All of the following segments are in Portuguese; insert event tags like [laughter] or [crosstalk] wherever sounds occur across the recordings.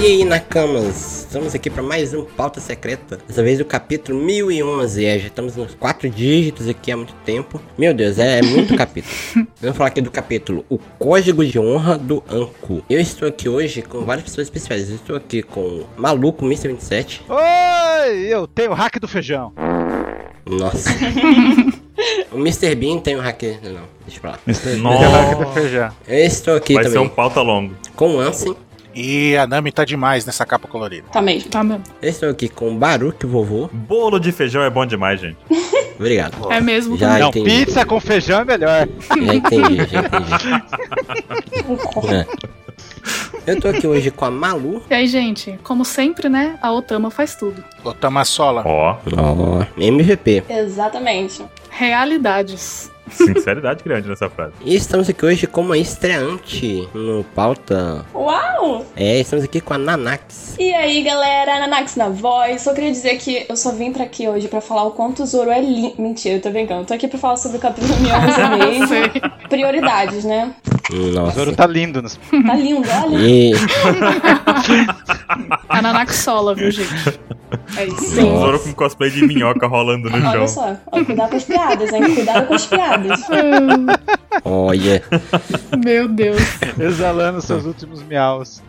E aí, Nakamas? Estamos aqui para mais um Pauta Secreta. Dessa vez o capítulo 1011. É, já estamos nos quatro dígitos aqui há muito tempo. Meu Deus, é, é muito capítulo. [laughs] Vamos falar aqui do capítulo O Código de Honra do Anku. Eu estou aqui hoje com várias pessoas especiais. Eu estou aqui com o Maluco Mr. 27. Oi, eu tenho o hack do feijão. Nossa. [laughs] o Mr. Bean tem o hack. Não, deixa pra lá. Feijão. Eu estou aqui Vai ser também um pauta longo. com o Ansem. E a Nami tá demais nessa capa colorida. Tá mesmo. Tá mesmo. Eu estou aqui com o Baruque Vovô. Bolo de feijão é bom demais, gente. [laughs] Obrigado. É mesmo. Já Não, entendi. pizza com feijão é melhor. [laughs] Já entendi, já entendi. [laughs] É. Eu tô aqui hoje com a Malu. E aí, gente, como sempre, né? A Otama faz tudo. Otama Sola. Ó, Ó, MVP. Exatamente. Realidades. sinceridade grande nessa frase. E estamos aqui hoje com uma estreante no pauta. Uau! É, estamos aqui com a Nanax. E aí, galera, Nanax na voz. Só queria dizer que eu só vim pra aqui hoje pra falar o quanto o Zoro é lindo. Mentira, eu tô brincando. Tô aqui pra falar sobre o capítulo 11 mesmo. [laughs] Prioridades, né? O Nossa. Zoro tá lindo. Nos... Tá lindo, olha. E [laughs] A Nanaxola, viu, gente? É isso. Sim. Zoro com cosplay de minhoca rolando no Olha chão. só, ó, cuidado com as piadas, hein? Cuidado com as piadas. [laughs] olha. Meu Deus. Exalando seus últimos miaus.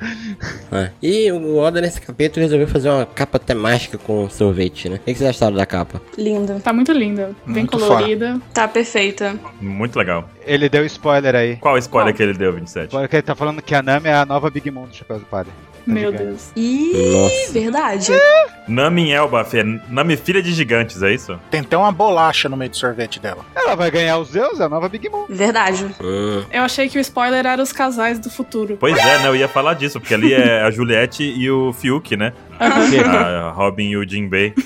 Ah, E o Oda nesse capítulo resolveu fazer uma capa temática com sorvete, né? O que vocês acharam da capa? Linda. Tá muito linda. Bem Muito colorida. Tá perfeita. Muito legal. Ele deu spoiler aí. Qual spoiler Qual? que ele deu, 27? Spoiler que ele tá falando que a Nami é a nova Big Mom do Chapéu do Padre. Tá Meu gigante. Deus. Ih, Nossa. verdade. Nami Elbaf é Nami filha de gigantes, é isso? Tem até uma bolacha no meio do sorvete dela. Ela vai ganhar os Zeus, é a nova Big Mom. Verdade. Hum, Eu achei que o spoiler era os casais do futuro. Pois é, né? Eu ia falar disso, porque ali é a Juliette e o Fiuk, né? A Robin e o Jinbei. [laughs]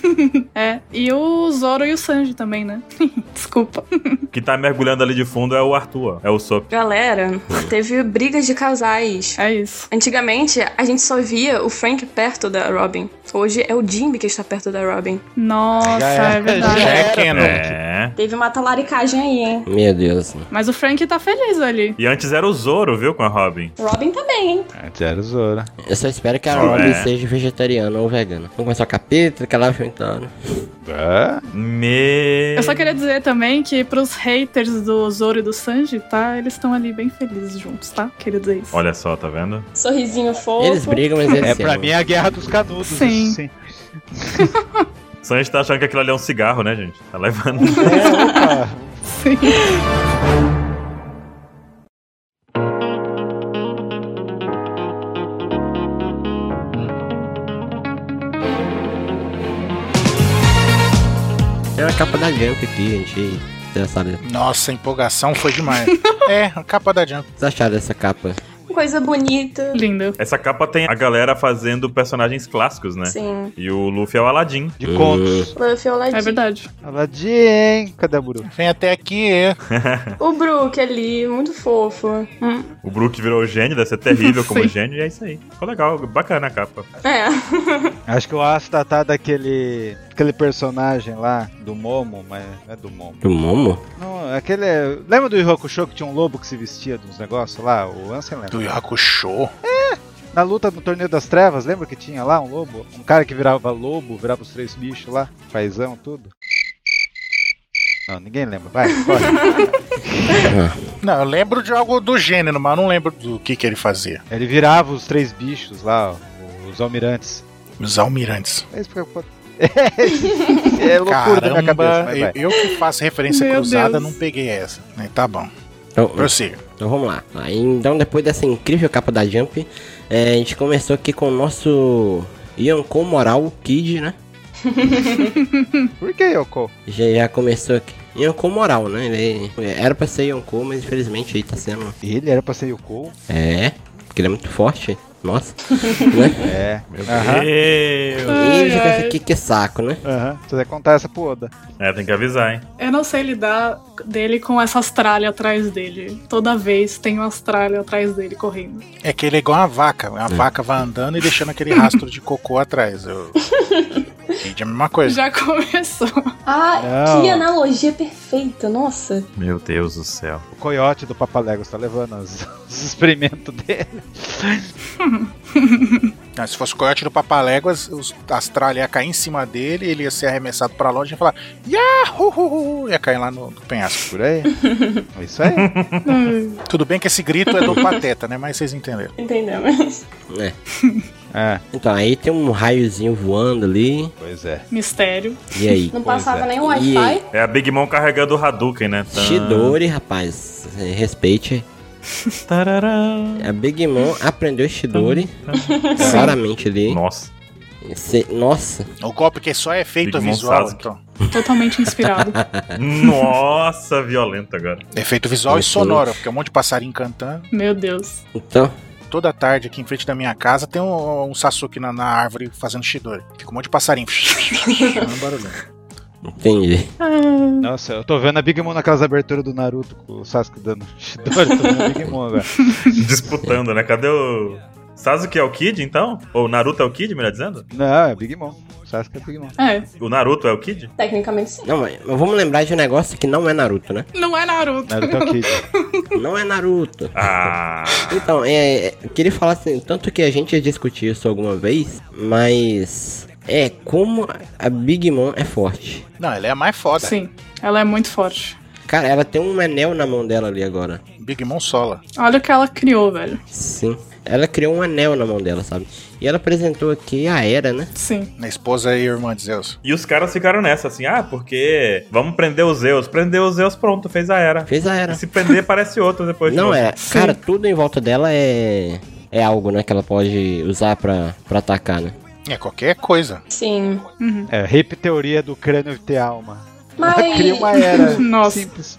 É. E o Zoro e o Sanji também, né? [laughs] Desculpa. O que tá mergulhando ali de fundo é o Arthur, ó. é o Sop. Galera, teve brigas de casais. É isso. Antigamente, a gente só via o Frank perto da Robin. Hoje é o Jimmy que está perto da Robin. Nossa, é, é- verdade. Já é Canon. É. Teve uma talaricagem aí, hein? meu Deus. Mas o Frank tá feliz ali. E antes era o Zoro, viu, com a Robin. Robin também, hein? Antes era o Zoro. Eu só espero que a Robin é. seja vegetariana ou vegana. Vamos começar o capítulo, que ela vai enfrentando. É? Me... Eu só queria dizer também que pros haters do Zoro e do Sanji, tá? Eles estão ali bem felizes juntos, tá? Queria dizer isso. Olha só, tá vendo? Sorrisinho fofo. Eles brigam, mas eles É se pra mim a guerra dos canudos. Sim. [laughs] sim. Sanji tá achando que aquilo ali é um cigarro, né, gente? Tá levando. [laughs] É, opa. Sim. A capa da Jump aqui, gente. Vocês acharam, Nossa, a empolgação foi demais. [laughs] é, a capa da Jump. vocês acharam dessa capa? Coisa bonita. Lindo. Essa capa tem a galera fazendo personagens clássicos, né? Sim. E o Luffy é o Aladdin. De contos. Luffy Aladdin. É verdade. Aladdin. Cadê a Buru? Vem até aqui. [laughs] O Brook ali, muito fofo. Hum, O Brook virou gênio, deve ser terrível como [laughs] gênio, e é isso aí. Ficou legal, bacana a capa. É. [laughs] Acho que o Asta tá daquele aquele personagem lá do Momo, mas não é do Momo. Do Momo? Não, aquele. é- Lembra do Yu Hakusho que tinha um lobo que se vestia dos negócios lá? O Ansem lembra. Do Yakusho. Na luta no Torneio das Trevas, lembra que tinha lá um lobo? Um cara que virava lobo, virava os três bichos lá, paizão, tudo. Não, ninguém lembra. Vai, [laughs] corre. Não, eu lembro de algo do gênero, mas eu não lembro do que, que ele fazia. Ele virava os três bichos lá, os almirantes. Os almirantes. É isso porque eu- [laughs] É loucura da minha cabeça, Caramba, eu, eu que faço referência Meu cruzada, Deus. não peguei essa. né? Tá bom. Então, Prossiga. Então vamos lá. Aí, então, depois dessa incrível capa da Jump, é, a gente começou aqui com o nosso Yonkou Moral Kid, né? [laughs] Por que, Yoko? Já, já começou aqui. Yonkou Moral, né? Ele era pra ser Yonkou, mas infelizmente aí tá sendo. Ele era pra ser Yoko? É, porque ele é muito forte. Nossa. [laughs] né? É. Meu. Deus. E ai. pensa que, que saco, né? Aham. Você vai contar essa pro Oda. É, tem que avisar, hein? Eu não sei lidar dele com essas tralhas atrás dele. Toda vez tem umas tralhas atrás dele correndo. É que ele é igual uma vaca. A vaca vai andando e deixando aquele rastro de cocô atrás. Eu- [laughs] Kid é a mesma coisa. Já começou. Ah, Não. que analogia perfeita, nossa. Meu Deus do céu. O coiote do Papaléguas tá levando os, [laughs] os experimentos dele. [laughs] Ah, se fosse o coiote do Papaléguas, os astral ia cair em cima dele, ele ia ser arremessado pra longe e ia falar Yahoo! Ia cair lá no, no penhasco. Por aí. [laughs] É isso aí. Tudo bem que esse grito é do Pateta, né? Mas vocês entenderam. Entendemos. É. É, Então, aí tem um raiozinho voando ali. pois é. Mistério. E aí? Não Pois passava é. nem E Wi-Fi. É a Big Mom carregando o Hadouken, né? Tan- Shidori, rapaz. é, Respeite. Tarará. A Big Mom aprendeu Shidori. claramente ali. Nossa. Cê- Nossa. O golpe que só é efeito Big visual, então. Totalmente inspirado. [laughs] Nossa, violento agora. Efeito visual e sonoro, porque é um monte de passarinho cantando. Meu Deus. Então, Toda tarde aqui em frente da minha casa tem um, um Sasuke na, na árvore fazendo Shidori. Fica um monte de passarinho. Fazendo [laughs] barulho. entendi. Ah, Nossa, eu tô vendo a Big Mom naquelas aberturas do Naruto com o Sasuke dando [laughs] Shidori, tô vendo a Big Mom agora. [laughs] Disputando, né? Cadê o. Sasuke é o Kid, então? Ou Naruto é o Kid, melhor dizendo? Não, é Big Mom. O Sasuke é Big Mom. é, O Naruto é o Kid? Tecnicamente sim. Não, mas vamos lembrar de um negócio que não é Naruto, né? não é Naruto. Naruto é o Kid. [laughs] Não é Naruto. Ah. Então, é, é, eu queria falar assim, tanto que a gente já discutiu isso alguma vez, mas é como a Big Mom é forte. Não, ela é a mais foda. Sim, ela é muito forte. Cara, ela tem um anel na mão dela ali agora. Big Mom sola. Olha o que ela criou, velho. Sim. Ela criou um anel na mão dela, sabe? E ela apresentou aqui a Era, né? Sim. A esposa e irmã de Zeus. E os caras ficaram nessa, assim, ah, porque vamos prender os Zeus. Prender os Zeus, pronto, fez a era. Fez a E Era. se prender, parece outro depois de Não novo. é, Sim. cara, tudo em volta dela é é algo, né, que ela pode usar pra, pra atacar, né? É qualquer coisa. Sim. Uhum. É, hip teoria do crânio ter alma. Mas- Ela cria uma era [laughs] Nossa. simples.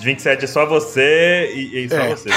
27 é só você e, e só É. você.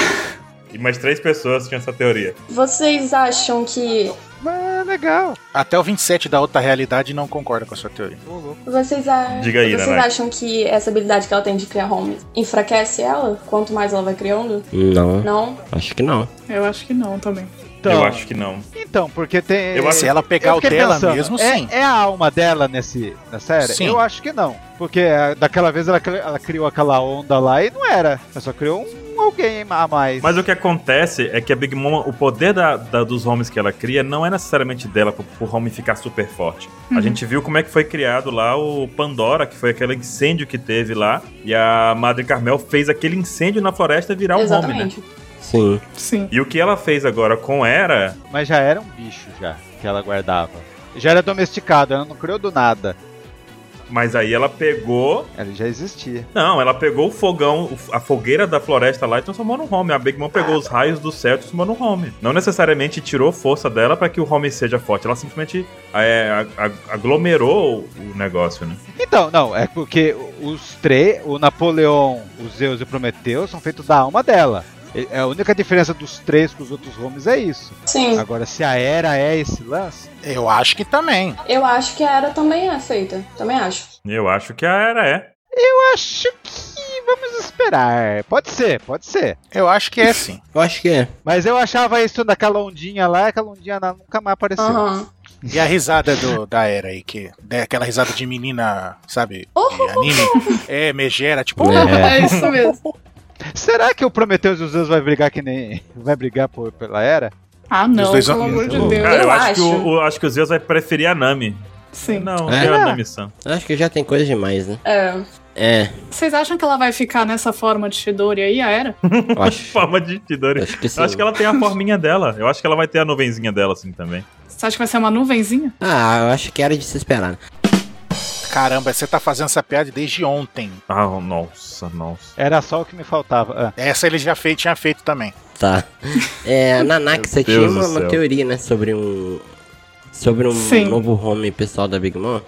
E mais três pessoas tinham essa teoria. Vocês acham que. Mas é legal. Até o 27 da outra realidade não concorda com a sua teoria. Vocês, a... Diga aí, vocês acham que essa habilidade que ela tem de criar home enfraquece ela? Quanto mais ela vai criando? Não, Não? acho que não. Eu acho que não também. Então, Eu acho que não. Então, porque tem. Eu acho- Se ela pegar Eu o dela pensando, mesmo, é, sim. É a alma dela nesse, nessa era? Sim. Eu acho que não. Porque é, daquela vez ela, ela criou aquela onda lá e não era. Ela só criou um alguém a mais. Mas o que acontece é que a Big Mom, o poder da, da- dos homens que ela cria não é necessariamente dela pro, pro homem ficar super forte. A gente viu como é que foi criado lá o Pandora, que foi aquele incêndio que teve lá. E a Madre Carmel fez aquele incêndio na floresta virar um homem, né? Exatamente. Sim. Sim. E o que ela fez agora com Era Mas já era um bicho já que ela guardava. Já era domesticado, ela não criou do nada. Mas aí ela pegou. Ela já existia. Não, ela pegou o fogão, a fogueira da floresta lá e transformou num home. A Big Mom pegou os raios do céu e transformou num home. Não necessariamente tirou força dela para que o home seja forte. Ela simplesmente é, aglomerou o negócio, né? Então, não, é porque os três, o Napoleão, o Zeus e o Prometeu, são feitos da alma dela. E- A única diferença dos três com os outros homens é isso. Sim. Agora, se a Era é esse lance, Eu acho que também. Eu acho que a era também é feita. Também acho. Eu acho que a Era é. eu acho que vamos esperar. Pode ser, pode ser. Eu acho que é sim. [laughs] Eu acho que é. Mas eu achava isso daquela ondinha lá, aquela ondinha lá nunca mais apareceu. Aham. E a risada do- da era aí, que é aquela risada de menina, sabe? De anime. É, megera, tipo. É, [laughs] isso mesmo. Será que o Prometheus e os Zeus vai brigar que nem. Vai brigar por, pela Era? Ah, não, dois pelo são- amor de Eu Deus. Cara, eu, Eu acho, que o, o- acho que o Zeus vai preferir a Nami. Sim. Não, É? é a Nami-san. Eu acho que já tem coisa demais, né? É. É, Vocês acham que ela vai ficar nessa forma de Shidori aí, a Era? eu acho. [laughs] Forma de Chidori. acho que sim. Eu acho que ela tem a forminha dela. Eu acho que ela vai ter a nuvenzinha dela assim também. Você acha que vai ser uma nuvenzinha? Ah, eu acho que era de se esperar. Caramba, você tá fazendo essa piada desde ontem. Ah, nossa, nossa. Era só o que me faltava. Ah, Essa ele já fez, tinha feito também. Tá. É, Nanak, você tinha uma, uma teoria, né, sobre um. Sobre um Sim. novo home pessoal da Big Mom?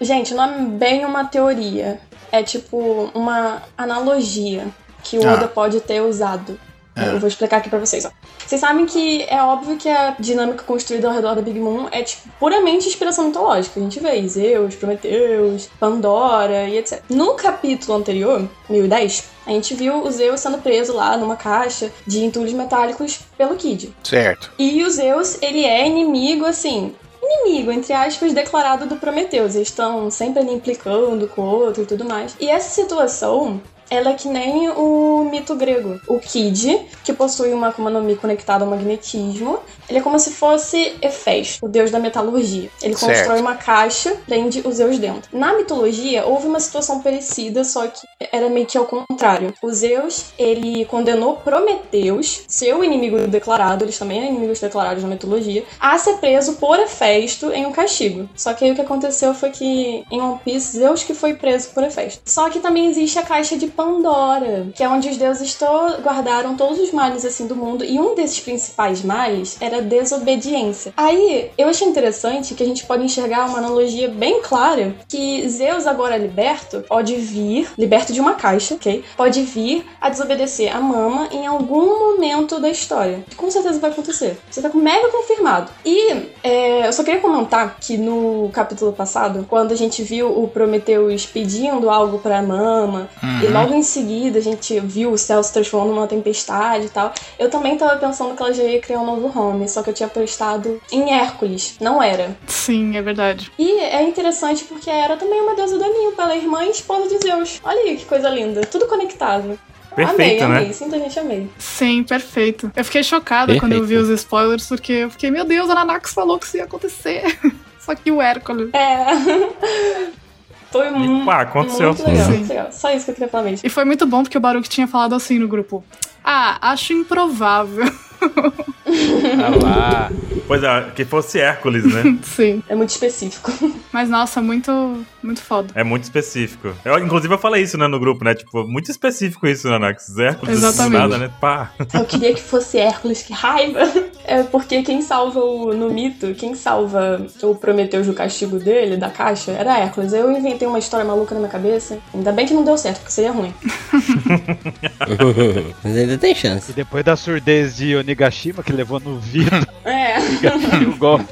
Gente, não é bem uma teoria. É tipo uma analogia que o Ah. Oda pode ter usado. Eu vou explicar aqui pra vocês, ó. Vocês sabem que é óbvio que a dinâmica construída ao redor da Big Moon é tipo, puramente inspiração mitológica. A gente vê Zeus, Prometeus, Pandora e etc. No capítulo anterior, 1010, a gente viu o Zeus sendo preso lá numa caixa de entulhos metálicos pelo Kid. Certo. E o Zeus, ele é inimigo, assim, inimigo, entre aspas, declarado do Prometheus. Eles estão sempre ali implicando com o outro e tudo mais. E essa situação ela é que nem o mito grego. O Kid, que possui uma Akuma no Mi conectada ao magnetismo, ele é como se fosse Hefesto, o deus da metalurgia. Ele Certo. constrói uma caixa, prende os Zeus dentro. Na mitologia, houve uma situação parecida, só que era meio que ao contrário. O Zeus, ele condenou Prometeus, seu inimigo declarado, eles também eram inimigos declarados na mitologia, a ser preso por Hefesto em um castigo. Só que aí o que aconteceu foi que em One Piece, Zeus que foi preso por Hefesto. Só que também existe a caixa de Pandora, que é onde os deuses to- guardaram todos os males assim do mundo, e um desses principais males era a desobediência. Aí eu achei interessante que a gente pode enxergar uma analogia bem clara que Zeus agora liberto pode vir, liberto de uma caixa, ok? Pode vir a desobedecer a Mama em algum momento da história. Que com certeza vai acontecer. Você tá com mega confirmado. E é, eu só queria comentar que no capítulo passado, quando a gente viu o Prometheus pedindo algo pra Mama, e logo em seguida a gente viu o céu se transformando numa tempestade e tal, eu também tava pensando que ela já ia criar um novo home, só que eu tinha prestado em Hércules. Não era. Sim, é verdade. E é interessante porque era também uma deusa do Olimpo, ela é irmã e esposa de Zeus. Olha aí que coisa linda. Tudo conectado. Perfeito, amei, né? amei. Simplesmente amei. Sim, perfeito. Eu fiquei chocada quando eu vi os spoilers, porque eu fiquei, meu Deus, a Nanax falou que isso ia acontecer. [laughs] Só que o Hércules. É. Foi mu- pá, aconteceu. muito legal, muito legal. Só isso que eu queria falar mesmo. E foi muito bom porque o Baruch tinha falado assim no grupo. Ah, acho improvável. Ah lá. Pois é, que fosse Hércules, né? [laughs] Sim. É muito específico. Mas nossa, muito, muito foda. É muito específico. Eu, inclusive, eu falei isso, né, no grupo, né? Tipo, muito específico isso, Nanax. Hércules, do Exatamente. nada, né? Pá. Eu queria que fosse Hércules, que raiva! É porque quem salva o, no mito, quem salva o Prometeus do castigo dele, da caixa, era Hércules. Eu inventei uma história maluca na minha cabeça. Ainda bem que não deu certo, porque seria ruim. [laughs] Mas ainda tem chance. E depois da surdez de Onigashima, que levou no vidro, É, [laughs] o golpe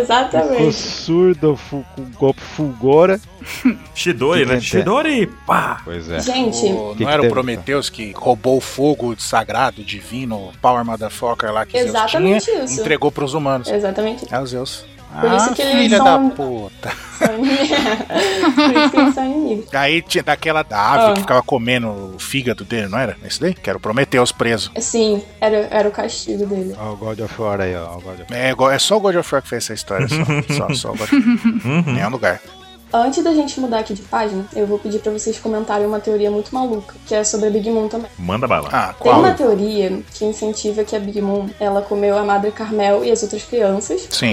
exatamente. surdo fu- com o golpe fulgora. [laughs] Shidori, né? É? Shidori, pá. Pois é. Gente, O- não que era o Prometheus que roubou o fogo sagrado, divino, Power Motherfucker lá que Exatamente Zeus tinha, isso. entregou pros humanos. exatamente. É o Zeus. Por ah, isso que eles filha são- da [laughs] puta. São inimigos. Por isso que eles são inimigos. Aí tinha daquela da ave Ah. que ficava comendo o fígado dele, não era? Esse daí? Que era o Prometheus preso. Sim, era, era o castigo dele. Ó, o God of War aí, ó. o God of War. É, é só o God of War que fez essa história, só. só, só o God of War. [laughs] Nenhum lugar. Antes da gente mudar aqui de página, eu vou pedir pra vocês comentarem uma teoria muito maluca, que é sobre a Big Moon também. Manda bala. Ah, Tem qual? uma teoria que incentiva que a Big Moon ela comeu a Madre Carmel e as outras crianças. Sim.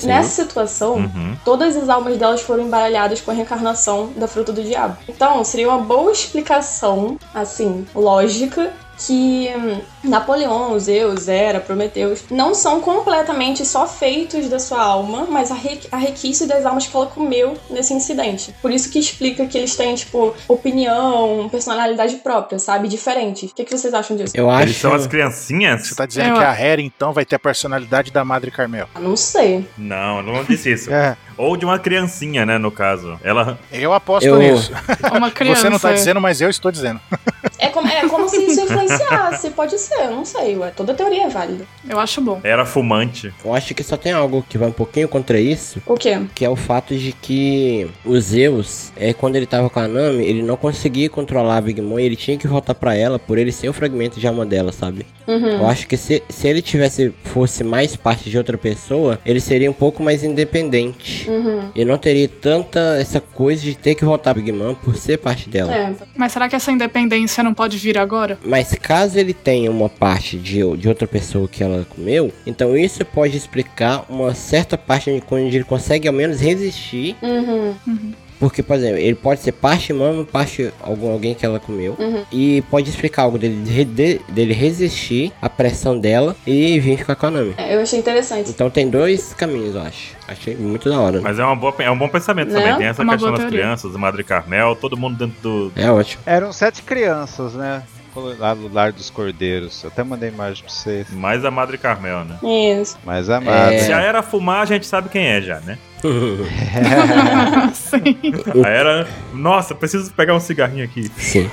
E nessa situação, Uhum. todas as almas delas foram embaralhadas com a reencarnação da fruta do diabo. Então, seria uma boa explicação, assim, lógica, que hum, Napoleão, Zeus, Hera, Prometeus não são completamente só feitos da sua alma, mas a, re a requisição das almas que ela comeu nesse incidente. Por isso que explica que eles têm, tipo, opinião, personalidade própria, sabe? Diferente. O que, que vocês acham disso? Eu acho. Eles são as criancinhas? Você tá dizendo Eu- que a Hera, então, vai ter a personalidade da Madre Carmel. Ah, Não sei. Não, não disse isso. [laughs] É, Ou de uma criancinha, né, no caso. Ela. Eu aposto Eu- nisso. Uma criança. [laughs] Você não tá dizendo, mas eu estou dizendo. [laughs] É como, é como se isso influenciasse. Pode ser, eu não sei. Ué. Toda teoria é válida. Eu acho bom. Era fumante. Eu acho que só tem algo que vai um pouquinho contra isso, O quê? que é o fato de que o Zeus, é, quando ele tava com a Nami, ele não conseguia controlar a Big Mom e ele tinha que voltar pra ela por ele ser o fragmento de alma dela, sabe? Uhum. Eu acho que se, se ele tivesse fosse mais parte de outra pessoa, ele seria um pouco mais independente. Uhum. E não teria tanta essa coisa de ter que voltar pra Big Mom por ser parte dela. É. Mas será que essa independência não pode vir agora? Mas caso ele tenha uma parte de, de outra pessoa que ela comeu, então isso pode explicar uma certa parte de quando ele consegue ao menos resistir. Uhum. Porque, por exemplo, ele pode ser parte mama, parte algum, alguém que ela comeu. E pode explicar algo dele, de- de- dele resistir à pressão dela e vir ficar com a Nami. É, Eu achei interessante. Então tem dois caminhos, eu acho. Achei muito da hora. Mas é, uma boa, é um bom pensamento Né? também. Tem essa É uma questão das crianças, do Madre Carmel, todo mundo dentro do. É ótimo. eram sete crianças, né? Lá no Lar dos Cordeiros. Eu até mandei imagem pra vocês. Mais a Madre Carmel, né? Isso. Mais amada. É. Se a Era fumar, a gente sabe quem é já, né? [laughs] Sim. A Era... Nossa, preciso pegar um cigarrinho aqui. Sim.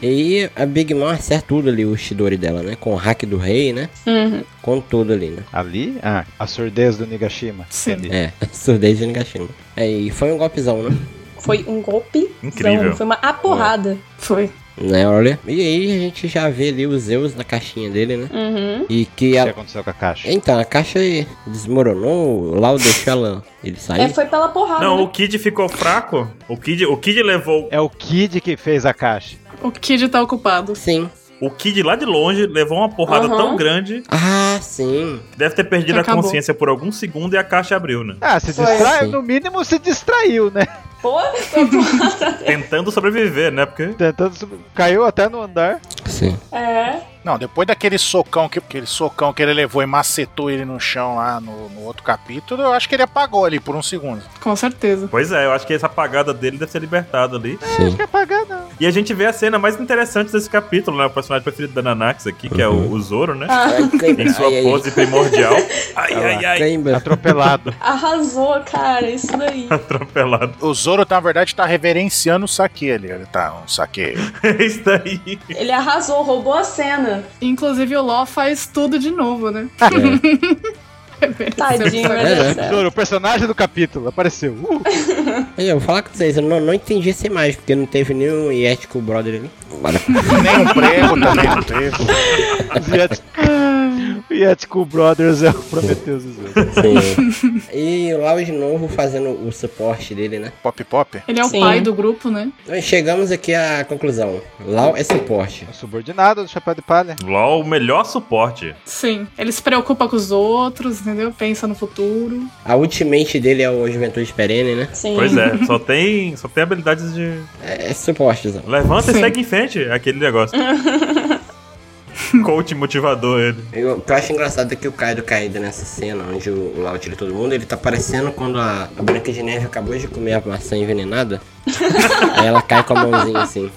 E aí a Big Mom acerta tudo ali, o Shidori dela, né? Com o hack do rei, né? Uhum. Com tudo ali, né? Ali? Ah, a surdez do Nigashima. Sim. É, surdez de Nigashima. É, e foi um golpezão, né? Foi um golpe. Incrível. Foi uma aporrada. Foi. Né, olha. E aí a gente já vê ali os Zeus na caixinha dele, né? Uhum. E que O que a... aconteceu com a caixa? Então, a caixa desmoronou, o Lau deixou ela... Ele sair. É, foi pela porrada. Não, né? o Kid ficou fraco. O Kid, o Kid levou... É o Kid que fez a caixa. O Kid tá ocupado. Sim. O Kid lá de longe levou uma porrada Aham. tão grande, Ah, sim. deve ter perdido a consciência por algum segundo e a caixa abriu, né? Ah, se distraiu, no mínimo se distraiu, né? Pô. Tentando sobreviver, né? Porque Tentando Caiu até no andar. Sim. É. Não, depois daquele socão que, aquele socão que ele levou e macetou ele no chão lá no, no outro capítulo, eu acho que ele apagou ali por um segundo. Com certeza. Pois é, eu acho que essa apagada dele deve ser libertada ali. Sim. Não quer pagar, não. E a gente vê a cena mais interessante desse capítulo, né? O personagem preferido da Nanax aqui, que é o, o Zoro, né? Ai, Em sua ai, ai. pose primordial. Ai, ai, ai. [laughs] Cãibra. Atropelado. [laughs] Arrasou, cara, isso daí. [laughs] Atropelado. O Zoro, na verdade, tá reverenciando o saque ali. Ele tá um saque. É isso daí. Ele arrasou, roubou a cena. Inclusive o Law faz tudo de novo, né? [laughs] Tadinho, meu É, Deus né? do céu. Zoro, o personagem do capítulo, apareceu. Uh, eu vou falar com vocês, eu não, não entendi essa imagem, porque não teve nenhum Yetico Brother ali. Nem um prego também não teve. Yetico Brothers é o Prometheus. Sim. [laughs] E o Lau de novo fazendo o suporte dele, né? Pop Pop? Ele é o Sim. pai do grupo, né? Então chegamos aqui à conclusão. Lau é suporte. O subordinado do Chapéu de Palha. LOL, o melhor suporte. Sim. Ele se preocupa com os outros, entendeu? Pensa no futuro. A ultimate dele é o Juventude Perene, né? Sim. Pois é, só [laughs] tem, só tem habilidades de. É, é suportezão. Levanta Sim. e segue em frente, é aquele negócio. [laughs] [laughs] Coach motivador ele. Eu, o que eu acho engraçado é que o Kaido caído nessa cena, onde o Lau tira todo mundo, ele tá parecendo quando a, a Branca de Neve acabou de comer a maçã envenenada. [laughs] aí ela cai com a mãozinha assim.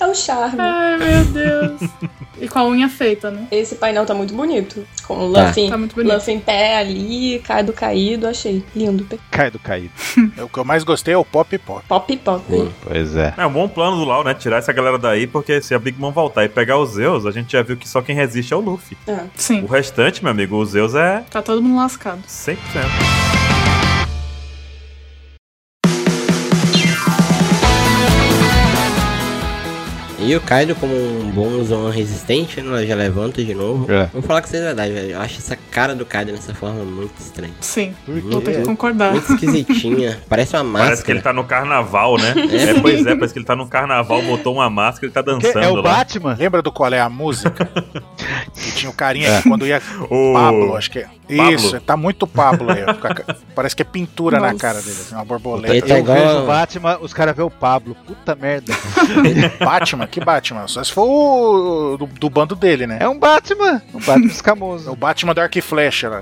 É o charme. Ai, meu Deus. E com a unha feita, né? Esse painel tá muito bonito. Com o Tá. Luffy, Tá muito bonito. Luffy em pé ali, Kaido caído, achei lindo. Cai do caído. [laughs] O que eu mais gostei é o Pop Pop. Pop pop. Sim. Pois é. É um bom plano do Lau, né? Tirar essa galera daí, porque se a Big Mom voltar e pegar os Zeus, a gente já viu que só quem resiste é o Luffy. É. O Sim. restante, meu amigo, o Zeus é Tá todo mundo lascado. 100%. E o Kaido, como um bom Zoan resistente, né, já levanta de novo. É. Vou falar com vocês a verdade, velho. Eu acho essa cara do Kaido nessa forma muito estranha. Sim. Vou ter que concordar. Muito esquisitinha. [laughs] Parece uma máscara. Parece que ele tá no carnaval, né? [laughs] É, pois é, parece que ele tá no carnaval, botou uma máscara e tá dançando é o lá. Batman? Lembra do qual é a música? [laughs] que tinha o carinha que quando ia. O Pablo, acho que é. Pablo? Isso, tá muito Pablo aí. ó. [laughs] Parece que é pintura na Nossa. cara dele, assim, uma borboleta. Ele tá Eu igual- vejo o Batman, os caras vê o Pablo. Puta merda. [laughs] Batman, que Batman? Só se for o do, do bando dele, né? É um Batman. Um [laughs] Batman É escamoso. o Batman do Arco e Flecha lá.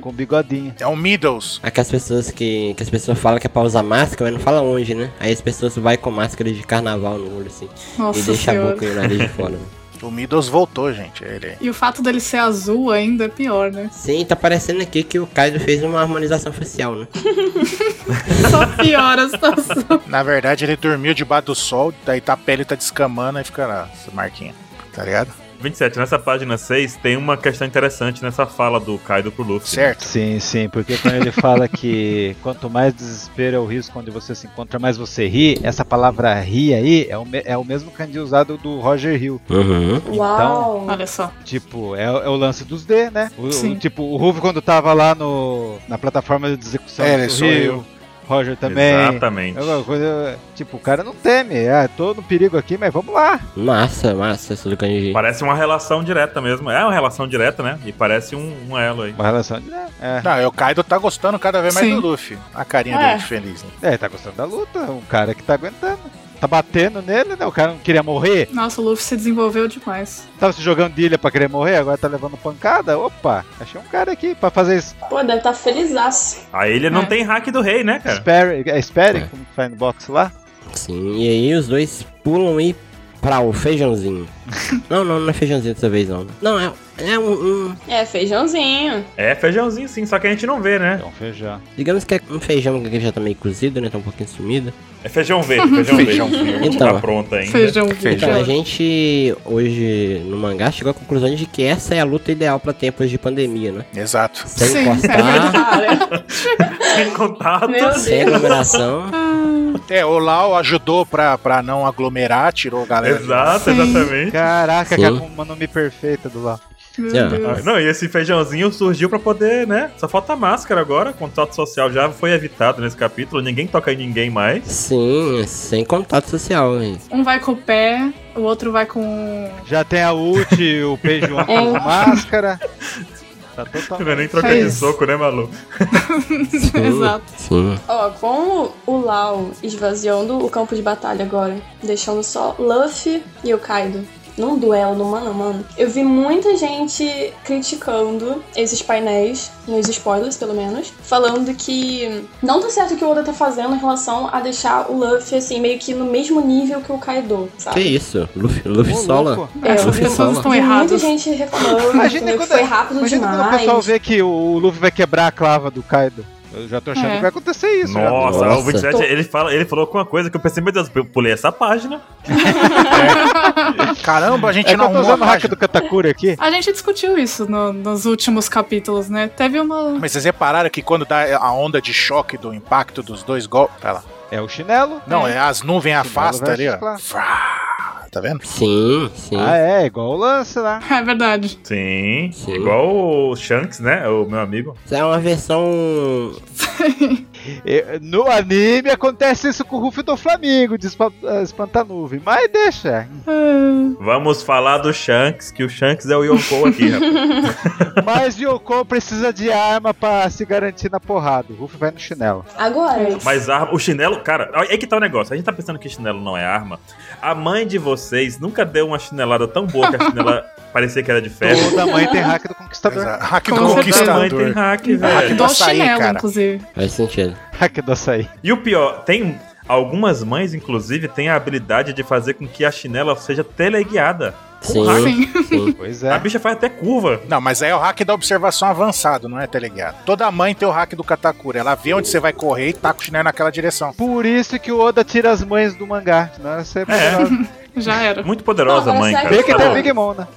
com bigodinho. É um Middles. Aquelas pessoas que, que as pessoas falam que é pra usar máscara, mas não fala onde, né? Aí as pessoas vai com máscara de carnaval no olho, assim. Nossa e deixa a senhora. boca e o nariz de fora. O Middles voltou, gente. Ele... E o fato dele ser azul ainda é pior, né? Sim, tá parecendo aqui que o Kaido fez uma harmonização facial, né? [laughs] Só piora a situação. Na verdade, ele dormiu debaixo do sol, daí tá, a pele tá descamando e fica lá, essa marquinha. Tá ligado? 27, nessa página 6 tem uma questão interessante nessa fala do Kaido pro Luffy. Certo. Sim, sim, porque quando ele fala que quanto mais desespero é o risco onde você se encontra, mais você ri, essa palavra ri aí é o, me- é o mesmo kanji usado do Roger Hill. Uhum. Uau! Olha só. Tipo, é, é o lance dos D, né? O, Sim. o- tipo, o Ruff quando tava lá no, na plataforma de execução É, do Rio. Roger também. Exatamente. É uma coisa, tipo, o cara não teme. Ah, tô no perigo aqui, mas vamos lá. Massa, massa isso do Kanji. Parece uma relação direta mesmo. É uma relação direta, né? E parece um, um elo aí. Uma relação de. É, Não, e o Kaido tá gostando cada vez mais Sim. do Luffy. A carinha É. dele de feliz. Né? é, tá gostando da luta. Um cara que tá aguentando. Tá batendo nele, né? O cara não queria morrer. Nossa, o Luffy se desenvolveu demais. Tava se jogando de ilha pra querer morrer, agora tá levando pancada. Opa, achei um cara aqui pra fazer isso. Pô, deve estar tá felizaço. A ilha não É. tem hack do rei, né, cara? Spare, é Spare, É. como que faz no box lá? Sim, e aí os dois pulam e Pra o feijãozinho. [laughs] não, não, não é feijãozinho dessa vez, não. Não, é, é um, um- É, feijãozinho. É feijãozinho sim, só que a gente não vê, né? É um feijão. Digamos que é um feijão que já tá meio cozido, né? Tá um pouquinho sumido. É feijão verde, feijão verde. Feijão verde. Então. Tá pronto ainda. Feijão Então, a verde. gente, hoje, no mangá, chegou à conclusão de que essa é a luta ideal pra tempos de pandemia, né? Exato. Sem Sim, encostar, Cara, Sem contato. Sem aglomeração. É, o Lau ajudou pra, pra não aglomerar, tirou a galera. Exato, exatamente. Caraca, que Akuma no Mi perfeita do lá. Ah. Não, e esse feijãozinho surgiu pra poder, né? Só falta a máscara agora. Contato social já foi evitado nesse capítulo. Ninguém toca em ninguém mais. Sim, sem contato social. hein? Um vai com o pé, o outro vai com. Já tem a ult, o Peijo [laughs] É. com máscara. Tá Não é totalmente. nem troca É de soco, né, Malu? Sim, [laughs] Exato. Sim. Ó, com o Lau esvaziando o campo de batalha agora, deixando só Luffy e o Kaido num duelo no mano a mano, eu vi muita gente criticando esses painéis, nos spoilers pelo menos, falando que não tá certo o que o Oda tá fazendo em relação a deixar o Luffy assim, meio que no mesmo nível que o Kaido, Que sabe? isso? Luffy, Luffy sola? É, Essas vi pessoas Sola. estão vi muita erradas. gente reclamando, [laughs] Imagina entendeu? que quando, foi rápido imagina quando o demais. pessoal vê que o, Luffy vai quebrar a clava do Kaido. Eu já tô achando É. que vai acontecer isso. Nossa, Nossa. o 27, ele, fala, ele falou com uma coisa que eu pensei, meu Deus, eu pulei essa página. [laughs] Caramba, a gente É não arrumou a hack do Katakuri aqui. A gente discutiu isso no- nos últimos capítulos, né? Teve uma. Mas vocês repararam que quando dá a onda de choque do impacto dos dois golpes. Pera lá. É o chinelo. Não, é as nuvens afastam ali, ó. claro. Tá vendo? Sim, sim. Ah, é, igual o lance lá. É verdade. Sim, Sim. igual o Shanks, né? O meu amigo. Isso é uma versão. [laughs] No anime acontece isso com o Ruff do Flamengo, de eh, espantar nuvem. Mas deixa. Ah, Vamos falar do Shanks, que o Shanks é o Yonkou aqui, rapaz. [laughs] Mas Yoko precisa de arma pra se garantir na porrada. O Ruff vai no chinelo. Agora, Mas a- o chinelo, cara, é que tá o negócio. A gente tá pensando que chinelo não é arma. A mãe de vocês nunca deu uma chinelada tão boa que a chinela [laughs] parecia que era de ferro. Toda mãe tem hack do conquistador. Exato. Hack do Toda mãe conquistador. tem hack, Hack velho. do do açaí, chinelo, cara. inclusive. Faz sentido. Hack do açaí. E o pior, tem algumas mães, inclusive, têm a habilidade de fazer com que a chinela seja teleguiada. Sim, Sim. Pois A é. bicha faz até curva. Não, mas aí é o hack da observação avançado, não é teleguiado. Toda mãe tem o hack do Katakuri. Ela vê onde você vai correr e taca o chinelo naquela direção. Por isso que o Oda tira as mães do mangá. Senão ela ser poderosa. [laughs] Já era. Muito poderosa, Não, mãe, agora cara. Vê que tem a Pô, Big Mom, né?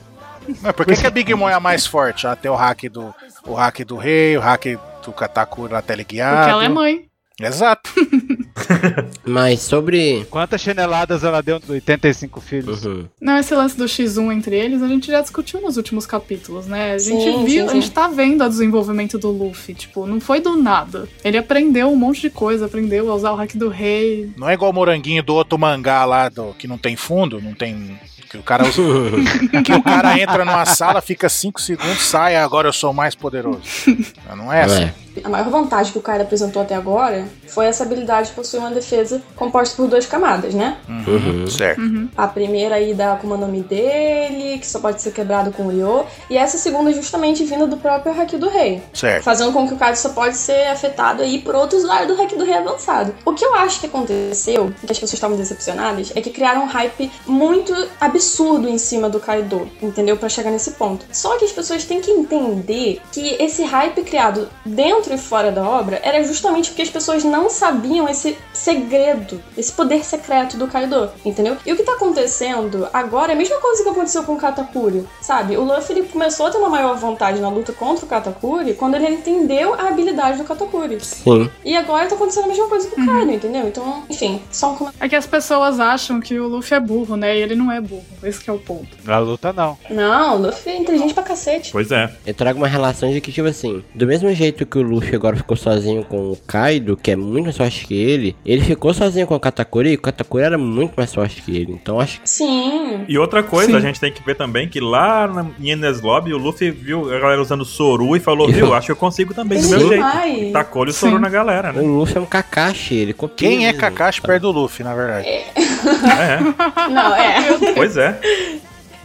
Mas por que, que a Big Mom é a mais forte? Ela tem o hack do, o hack do rei, o hack do Katakuri lá teleguiado. Porque ela é mãe. Exato. [laughs] [laughs] Mas sobre. Quantas chineladas ela deu nos 85 filhos? Uhum. Não, esse lance do X1 entre eles, a gente já discutiu nos últimos capítulos, né? A gente Sim, viu, sim, a gente tá vendo o desenvolvimento do Luffy. Tipo, não foi do nada. Ele aprendeu um monte de coisa, aprendeu a usar o hack do rei. Não é igual o moranguinho do outro mangá lá, do, que não tem fundo, não tem. Que o cara usa- [laughs] que o cara entra numa sala, fica 5 segundos, sai, agora eu sou o mais poderoso. [laughs] Não é assim. É. A maior vantagem que o Kaido apresentou até agora foi essa habilidade de possuir uma defesa composta por duas camadas, né? Uhum. Certo. A primeira aí da Akuma no Mi dele, que só pode ser quebrado com o Ryo, e essa segunda justamente vinda do próprio Haki do Rei, Certo. fazendo com que o Kaido só pode ser afetado aí por outro usuário do Haki do Rei avançado. O que eu acho que aconteceu, que as pessoas estavam decepcionadas, é que criaram um hype muito absurdo em cima do Kaido, entendeu? Pra chegar nesse ponto. Só que as pessoas têm que entender que esse hype criado dentro e fora da obra era justamente porque as pessoas não sabiam esse segredo, esse poder secreto do Kaido, entendeu? E o que tá acontecendo agora é a mesma coisa que aconteceu com o Katakuri, sabe? O Luffy ele começou a ter uma maior vontade na luta contra o Katakuri quando ele entendeu a habilidade do Katakuri. Sim. E agora tá acontecendo a mesma coisa com o Kaido, entendeu? Então, enfim, só um comentário. É que as pessoas acham que o Luffy é burro, né? E ele não é burro. Esse que é o ponto. Na luta, não. Não, o Luffy é inteligente pra cacete. Pois é. Eu trago uma relação de que, tipo assim, do mesmo jeito que o Luffy agora ficou sozinho com o Kaido, que é muito mais forte que ele, ele ficou sozinho com o Katakuri e o Katakuri era muito mais forte que ele. Então acho que. Sim. E outra coisa, Sim. a gente tem que ver também que lá na, em Enes Lobby, o Luffy viu a galera usando Soru e falou, viu, acho que eu consigo também do meu jeito. Vai. Tacou-lhe o Soru Sim. na galera, O né? Luffy é um Kakashi, ele copia. Quem é. Kakashi perto do Luffy, na verdade? É, Não, é. pois é.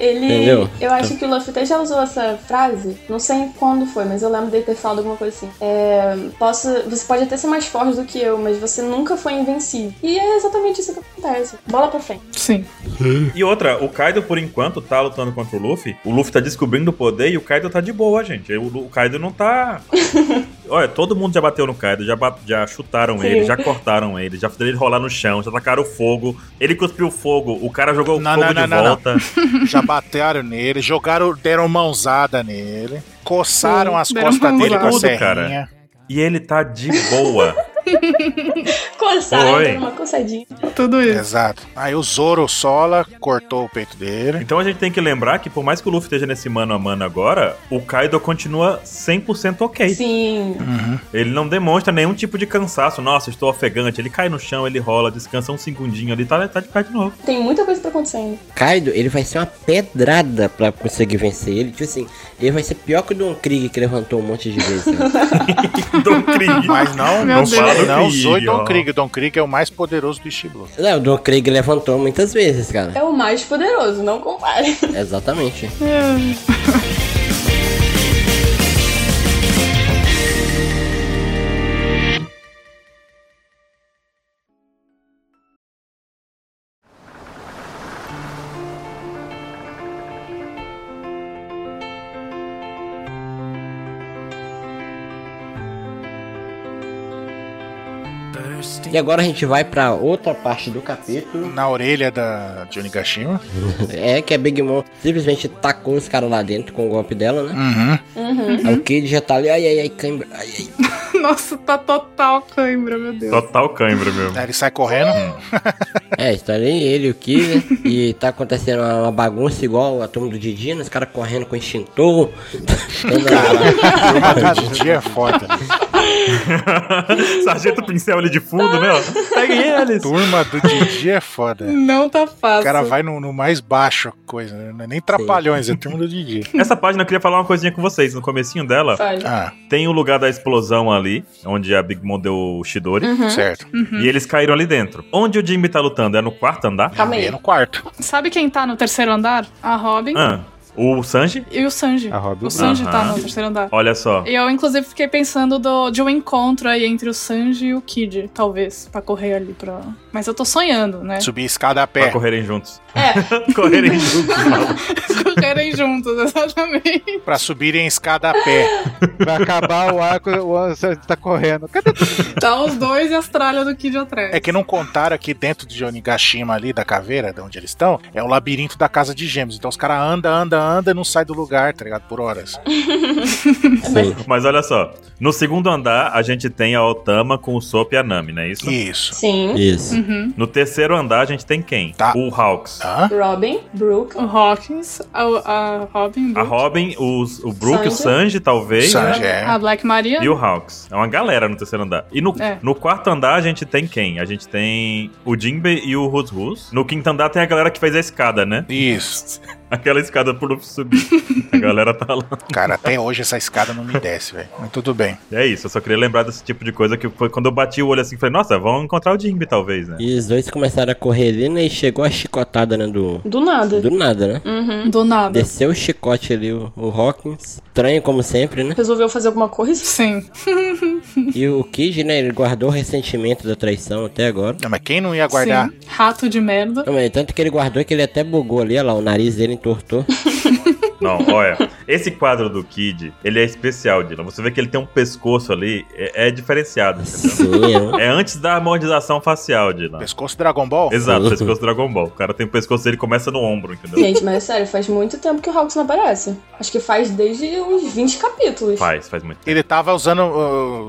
Ele. Entendeu? Eu acho que o Luffy até já usou essa frase. Não sei quando foi, mas eu lembro dele ter falado alguma coisa assim. É, posso, você pode até ser mais forte do que eu, mas você nunca foi invencível. E é exatamente isso que acontece. Bola pra frente. Sim. E outra, o Kaido, por enquanto, tá lutando contra o Luffy. O Luffy tá descobrindo o poder e o Kaido tá de boa, gente. O, o Kaido não tá. [laughs] Olha, todo mundo já bateu no Kaido, já, já chutaram Sim. ele, já cortaram ele, já fizeram ele rolar no chão, já tacaram fogo. Ele cuspiu fogo, o cara jogou o Não, fogo não, de não, não, volta. [laughs] Já bateram nele, jogaram, deram mãozada nele, coçaram Sim, as costas dele com a. Tudo, cara. serrinha. E ele tá de boa. [laughs] Coçar, Oi. dando uma coçadinha. Tudo isso. Exato. Aí o Zoro Sola cortou o peito dele. Então a gente tem que lembrar que por mais que o Luffy esteja nesse mano a mano agora, o Kaido continua 100% ok. Sim. Uhum. Ele não demonstra nenhum tipo de cansaço. Nossa, estou ofegante. Ele cai no chão, ele rola, descansa um segundinho ali, tá, tá de pé de novo. Tem muita coisa pra acontecer ainda. Kaido, ele vai ser uma pedrada pra conseguir vencer ele. Tipo assim, ele vai ser pior que o Don Krieg que levantou um monte de vezes. né? [laughs] Don Krieg. Mas não, Meu não Deus. fala, não, Krieg, Zoe Don. Krieg. Don Krieg é o mais poderoso do Blue. Não, o Don Krieg levantou muitas vezes, cara. É o mais poderoso, não compare. Exatamente. É. [laughs] E agora a gente vai pra outra parte do capítulo. Na orelha da Johnny Gashima. [laughs] É que a Big Mom simplesmente tacou os caras lá dentro com o golpe dela, né? Uhum. Uhum. Aí o Kid já tá ali, ai ai ai, cãibra, ai ai. [laughs] Nossa, tá total cãibra, meu Deus. Total cãibra mesmo. Aí ele sai correndo. [laughs] É, está ali ele e o Kid, né? E tá acontecendo uma, uma bagunça igual a turma do Didi, né? Os caras correndo com extintor. Turma do Didi é foda. [laughs] Sargento Pincel ali de fundo, né? ó. Peguem eles. Turma do Didi é foda. Não tá fácil. O cara vai no, no mais baixo a coisa, né? Não é nem trapalhões, é turma do Didi. Essa página eu queria falar uma coisinha com vocês. No comecinho dela. Ah, tem o lugar da explosão ali, onde a Big Mom deu o Shidori. Uhum. certo. E eles caíram ali dentro. Onde o Jimmy tá lutando? É no quarto andar? Calma aí. é no quarto. Sabe quem tá no terceiro andar? A Robin Ah, o Sanji? e o Sanji. A Robin O Sanji tá no terceiro andar. Olha só. E eu, inclusive, fiquei pensando do, de um encontro aí entre o Sanji e o Kid, talvez, pra correr ali pra. Mas eu tô sonhando, né? Subir escada a Pra pé. correrem juntos. É, [laughs] correrem juntos. [laughs] Correrem juntos, exatamente. Pra subirem escada a pé. Vai acabar o arco, o Ansem tá correndo. Cadê? Tá os dois e as tralhas do Kid atrás. É que não contaram aqui dentro de Onigashima ali, da caveira, de onde eles estão, é o labirinto da casa de gêmeos. Então os caras andam, andam, andam e não saem do lugar, tá ligado? Por horas. [laughs] Mas olha só. No segundo andar, a gente tem a Otama com o Sop e a Nami, não é isso? Isso. sim. Isso. Uhum. No terceiro andar, a gente tem quem? Tá. O Hawks. Hã? Robin, Brooke, O Hawkins, a, a Robin, A Robin, os, o Brook, o Sanji. Sanji, talvez. Sanji, é. a Black Maria. E o Hawks. É uma galera no terceiro andar. E no, É. no quarto andar a gente tem quem? A gente tem o Jinbe e o Rus Rus. No quinto andar tem a galera que fez a escada, né? Isso. [laughs] Aquela escada pro Luffy subir. a galera tá lá. Cara, até hoje essa escada não me desce, velho. Mas tudo bem. É isso, eu só queria lembrar desse tipo de coisa que foi quando eu bati o olho assim, falei, nossa, vamos encontrar o Jinbe talvez, né? E os dois começaram a correr ali, né? E chegou a chicotada, né? Do, do nada. do nada, né? Uhum. Do nada. Desceu o chicote ali, o, o Hawkins. Estranho como sempre, né? Resolveu fazer alguma coisa? Sim. [laughs] E o Kid, né? Ele guardou o ressentimento da traição até agora. Não, mas quem não ia guardar? Sim. Rato de merda. Não, mas tanto que ele guardou que ele até bugou ali, olha lá, o nariz dele entortou. Não, olha, esse quadro do Kid, ele é especial, Dylan. Você vê que ele tem um pescoço ali, é, é diferenciado, entendeu? Sim, é. É antes da harmonização facial, Dylan. Pescoço Dragon Ball? Exato, [laughs] pescoço Dragon Ball. O cara tem o pescoço dele começa no ombro, entendeu? Gente, mas é sério, faz muito tempo que o Hawks não aparece. Acho que faz desde uns 20 capítulos. Faz, faz muito tempo. Ele tava usando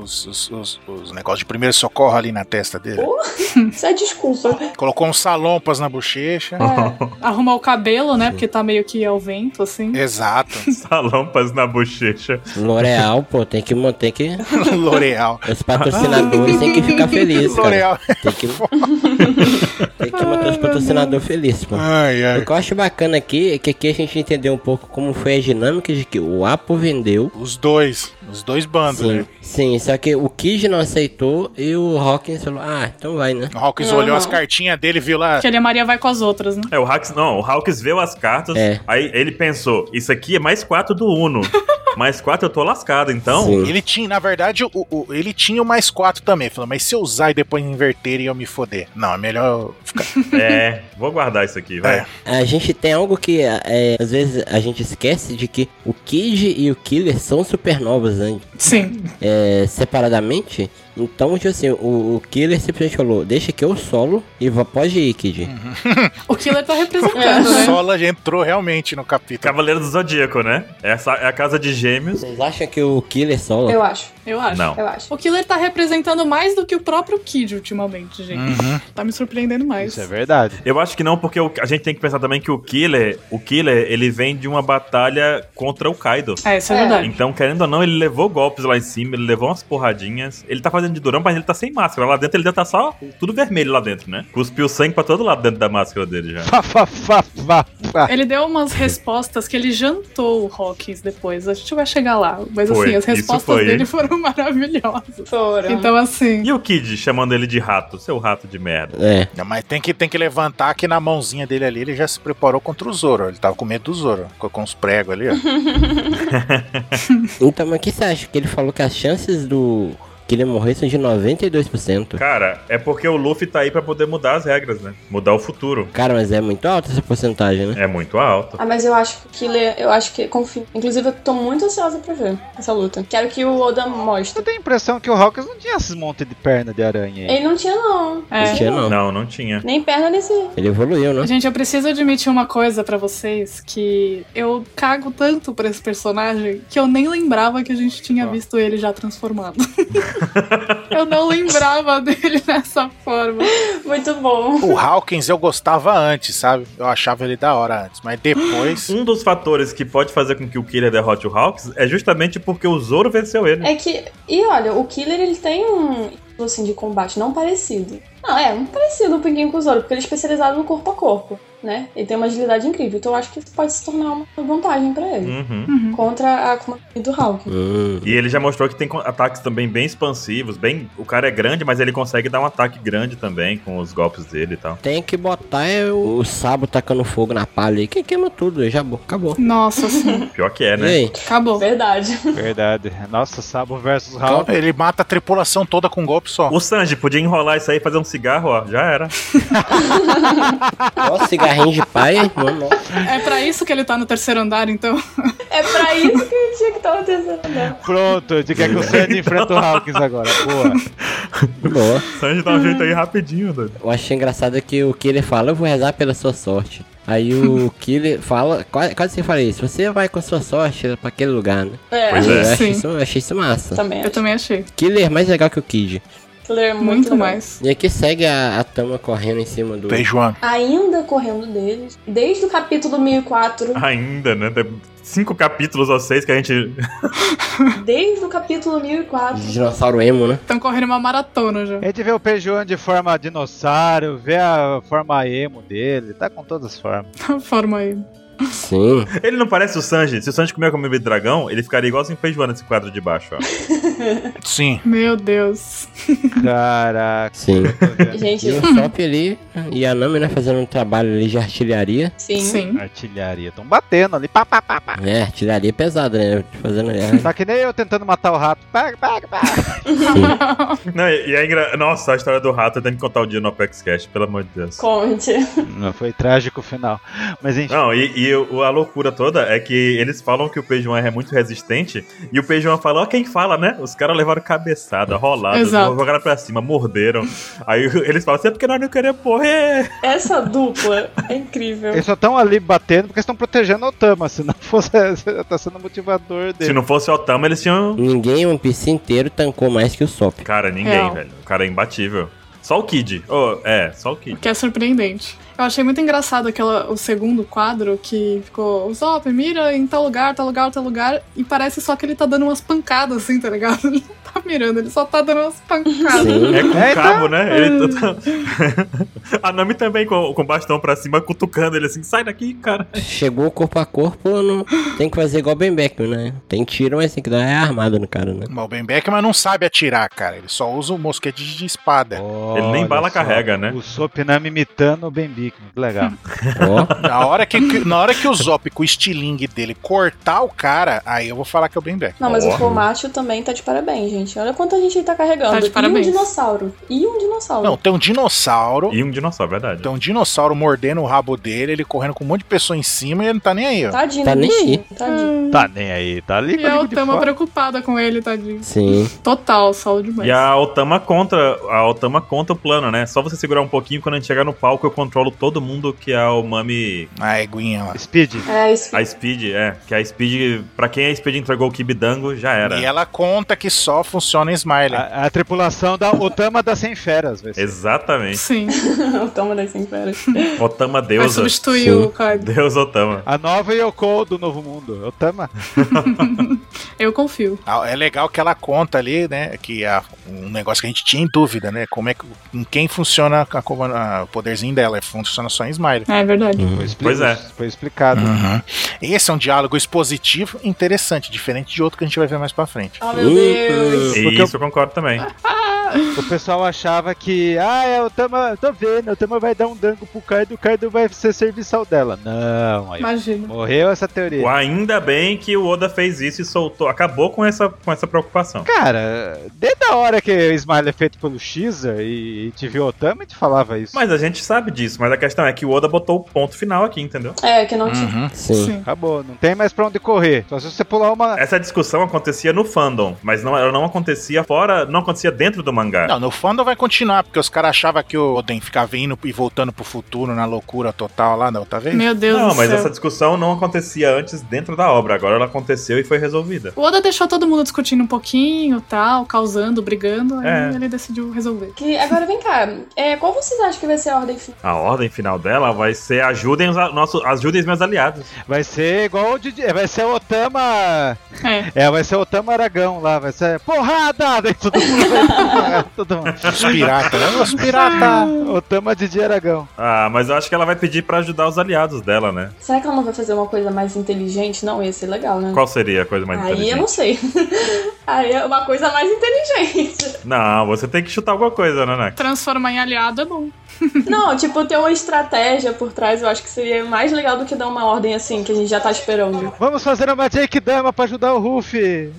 os, os, os- os negócios de primeiro socorro ali na testa dele. Oh. [laughs] Isso é desculpa. Colocou uns salompas na bochecha. É. [laughs] Arrumar o cabelo, né? Porque tá meio que ao vento, assim. Exato. [laughs] Salompas na bochecha. L'Oreal, pô, tem que manter que. [laughs] L'Oreal. Os patrocinadores têm que ficar felizes, cara. L'Oreal. Tem que. [laughs] Tem que manter os patrocinadores felizes, pô. Ai, O ai. que eu acho bacana aqui é que aqui a gente entendeu um pouco como foi a dinâmica de que o Apo vendeu. Os dois. Os dois bandos, Sim, né? sim, só que o Kid não aceitou e o Hawkins falou, ah, então vai, né? O Hawkins Uhum. olhou as cartinhas dele e viu lá. Que a Maria vai com as outras, né? É, o Hawks, não, o Hawks viu as cartas, É. aí ele pensou, isso aqui é mais 4 do Uno. [laughs] mais 4 eu tô lascado, então. Sim. Ele tinha, na verdade, o, o- ele tinha o mais quatro também. Falou, mas se eu usar e depois inverter e eu me foder? Não, é melhor eu ficar. [laughs] É, vou guardar isso aqui, vai. É. A gente tem algo que é, às vezes a gente esquece de que o Kid e o Killer são supernovas, Sim. É, separadamente. Então, tipo assim, o, o Killer simplesmente falou, deixa que eu solo e vá- pode ir, Kid. O Killer tá É. representando, né? Sola entrou realmente no capítulo. Cavaleiro do Zodíaco, né? Essa é a casa de gêmeos. Vocês acham que o Killer sola? Eu acho, Eu acho. Não. eu acho. O Killer tá representando mais do que o próprio Kid ultimamente, gente. Uhum. Tá me surpreendendo mais. Isso é verdade. Eu acho que não, porque o- a gente tem que pensar também que o Killer, o Killer, ele vem de uma batalha contra o Kaido. É, isso é, É. verdade. Então, querendo ou não, ele levou golpes lá em cima, ele levou umas porradinhas. Ele tá fazendo de durão, mas ele tá sem máscara. Lá dentro ele deve tá só tudo vermelho lá dentro, né? Cuspiu sangue pra todo lado dentro da máscara dele já. Fá, fá, fá, fá, fá. Ele deu umas respostas que ele jantou o Hawkins depois. A gente vai chegar lá. Mas Foi, assim, as respostas foi, dele hein? foram maravilhosas. Foram. Então, assim. E o Kid chamando ele de rato, seu rato de merda. É. Não, Mas tem que, tem que levantar que na mãozinha dele ali ele já se preparou contra o Zoro. Ele tava com medo do Zoro. Ficou com os pregos ali, ó. [laughs] [laughs] Então, mas o que você acha? Que ele falou que as chances do Killer morrer são de 92%. Cara, é porque o Luffy tá aí pra poder mudar as regras, né? Mudar o futuro. Cara, mas é muito alta essa porcentagem, né? É muito alto. Ah, mas eu acho que Killer, eu acho que confio. Inclusive, eu tô muito ansiosa pra ver essa luta. Quero que o Oda Eu mostre. tenho a impressão que o Hawkins não tinha esses montes de perna de aranha aí. Ele não tinha, não. É. Não tinha, não. Não, não tinha. Nem perna nesse. Ele evoluiu, né? Gente, eu preciso admitir uma coisa pra vocês, que eu cago tanto pra esse personagem que eu nem lembrava que a gente tinha visto ele já transformado. [laughs] [laughs] eu não lembrava dele dessa forma. Muito bom. O Hawkins eu gostava antes, sabe? Eu achava ele da hora antes. Mas depois. [gasps] Um dos fatores que pode fazer com que o Killer derrote o Hawks é justamente porque o Zoro venceu ele. É que. E olha, o Killer ele tem um. assim, de combate não parecido. Não, é, um parecido um pouquinho com o Zoro, porque ele é especializado no corpo a corpo, né? Ele tem uma agilidade incrível. Então eu acho que isso pode se tornar uma vantagem pra ele. Uhum. Contra a Akuma do Hulk. Hum. E ele já mostrou que tem ataques também bem expansivos, bem. O cara é grande, mas ele consegue dar um ataque grande também com os golpes dele e tal. Tem que botar é, o, o Sabo tacando fogo na palha aí, que queima tudo, já bo- acabou. Nossa, assim, [laughs] Pior que é, né? acabou. Verdade. Verdade. Nossa, Sabo versus Hawkins. Ele mata a tripulação toda com um golpe só. O Sanji podia enrolar isso aí e fazer um cigarro, ó. Já era. [laughs] Ó, cigarrinho de pai. É pra isso que ele tá no terceiro andar, então. É pra isso que ele tinha que estar no terceiro andar. Pronto, de que é que o Sandy enfrenta o Hawkins agora. Boa. Boa. O Sanji dá um jeito aí rapidinho, doido. Eu achei engraçado que o Killer fala, eu vou rezar pela sua sorte. Aí o [laughs] Killer fala, quase, quase que eu falei isso, você vai com a sua sorte pra aquele lugar, né? É, Pois eu, é. achei Sim. isso, eu achei isso massa. também. Eu acho. também achei. Killer é mais legal que o Kid. Killer é muito, Muito mais. E aqui segue a, a Tama correndo em cima do. Feijoano. Ainda correndo deles, desde o capítulo 1004, Ainda, né? Tem cinco capítulos ou seis que a gente. [laughs] desde o capítulo 1004. Dinossauro emo, né? Estão correndo uma maratona já. A gente vê o Peijuan de forma dinossauro, vê a forma emo dele, tá com todas as formas. [laughs] Forma aí. Sim. Ele não parece o Sanji. Se o Sanji comer como bebê dragão, ele ficaria igualzinho feijoana nesse quadro de baixo, ó. [laughs] Sim. Meu Deus. Caraca. Sim. Gente, E o Sop ali e a Nami, né, fazendo um trabalho ali de artilharia. sim. Sim. Artilharia. Tão batendo ali. Pá, pá, pá, pá. É, artilharia pesada, né? Fazendo ali. Tá que nem eu tentando matar o rato. Pega, pega, pega. Não, e e é engra... Nossa, a história do rato eu tenho que contar o dia no Apex Cash, pelo amor de Deus. Conte. Não, foi trágico o final. Mas enfim. Não, e, e o- a loucura toda é que eles falam que o Peijuan é muito resistente e o Peijuan fala, ó, quem fala, né? Os caras levaram cabeçada, Exato. jogaram pra cima, morderam. Aí [laughs] eles falam assim, é porque nós não queremos morrer. Essa dupla é incrível. Eles só estão ali batendo porque estão protegendo o Otama. Se não fosse, [laughs] tá sendo motivador Se dele. não fosse o Otama, eles tinham... Ninguém em One Piece inteiro tancou mais que o Sop. Cara, ninguém, Real. velho. O cara é imbatível. Só o Kid. Oh, é, só o Kid. Que é surpreendente. Eu achei muito engraçado aquela, o segundo quadro que ficou Zop, mira em tal lugar, tal lugar, tal lugar, e parece só que ele tá dando umas pancadas assim, tá ligado? [laughs] Tá mirando, ele só tá dando umas pancadas. Sim. É com É, cabo, né? Ele tá- [laughs] a Nami também com, com o bastão pra cima, cutucando ele assim, sai daqui, cara. Chegou corpo a corpo, não tem que fazer igual o Ben Beckman, né? Tem tiro, mas tem que dar é armada no cara, né? Mas o Ben Beckman não sabe atirar, cara. Ele só usa o mosquete de espada. Ele nem bala só, carrega, né? O Sopnam imitando o Ben Bickman. Que legal. Ó, Na hora que, na hora que o Zop com o estilingue dele cortar o cara, aí eu vou falar que é o Ben Beckman. Não, mas Ó. o Fomacho também tá de parabéns, gente. Olha quanta gente ele tá carregando. Tá de e um dinossauro. E um dinossauro. Não, tem um dinossauro. E um dinossauro, verdade. Tem um dinossauro mordendo o rabo dele, ele correndo com um monte de pessoa em cima e ele não tá nem aí, ó. Tadinho, Tá do nem bichinho. Tadinho. tá nem aí, tá ali E a Otama preocupada com ele, tadinho. sim. Total, solo demais. E a Otama contra, a Otama conta o plano, né? Só você segurar um pouquinho, quando a gente chegar no palco, eu controlo todo mundo que é o Mami. A eguinha lá. Speed. É isso. A Speed, é. Que a Speed, pra quem a Speed entregou o Kibidango, já era. E ela conta que só funciona em Smiley. A, a tripulação da Otama das 100 feras, vai ser. Exatamente. Sim, [laughs] Toma das feras. Otama vai deusa. substituir Sim. o Kaido. Deus Otama. A nova Yoko do Novo Mundo. Otama. [laughs] Eu confio. Ah, É legal que ela conta ali, né, que é um negócio que a gente tinha em dúvida, né, como é que, em quem funciona a comanda- a- o poderzinho dela, funciona só em Smiley. É verdade. Foi, expli- Pois é. foi explicado. Uhum. Esse é um diálogo expositivo interessante, diferente de outro que a gente vai ver mais pra frente. Oh, meu Deus. Porque isso eu concordo também. O pessoal achava que, ah, é, o Tama, tô vendo, o Tama vai dar um dango pro Kaido, o Kaido vai ser serviçal dela. Não, aí Imagina. morreu essa teoria. O Ainda bem que o Oda fez isso e soltou. Acabou com essa, com essa preocupação. Cara, desde a hora que o Smile é feito pelo Xer e, e te viu Otama, a gente falava isso. Mas a gente sabe disso, mas a questão é que o Oda botou o ponto final aqui, entendeu? É, que não tinha. Uhum. Sim. Sim. Acabou, não tem mais pra onde correr. Só se você pular uma. Essa discussão acontecia no fandom, mas não, ela não acontecia fora, não acontecia dentro do mangá. Não, no fandom vai continuar, porque os caras achavam que o Oden ficava indo e voltando pro futuro na loucura total lá da outra vez. Meu Deus Não, do mas céu. essa discussão não acontecia antes dentro da obra, agora ela aconteceu e foi resolvida. O Oda deixou todo mundo discutindo um pouquinho, tal, causando, brigando, aí É. ele decidiu resolver. Que, agora vem cá, é, qual vocês acham que vai ser a ordem final? A ordem final dela vai ser ajudem os nossos, ajudem os meus aliados. Vai ser igual o Didi. Vai ser o Otama. É. É, vai ser o Otama Aragão lá. Vai ser porrada! Daí todo mundo vai. [laughs] todo mundo. Os piratas, né? Os piratas. Otama Didi Aragão. Ah, mas eu acho que ela vai pedir pra ajudar os aliados dela, né? Será que ela não vai fazer uma coisa mais inteligente? Não, ia ser legal, né? Qual seria a coisa mais Aí eu inteligente? não sei. [laughs] Aí é uma coisa mais inteligente. Não, você tem que chutar alguma coisa, né, Nax? Transformar em aliado é bom. [laughs] Não, tipo, ter uma estratégia por trás, eu acho que seria mais legal do que dar uma ordem assim, que a gente já tá esperando. Vamos fazer uma Jake Dama pra ajudar o Ruffy.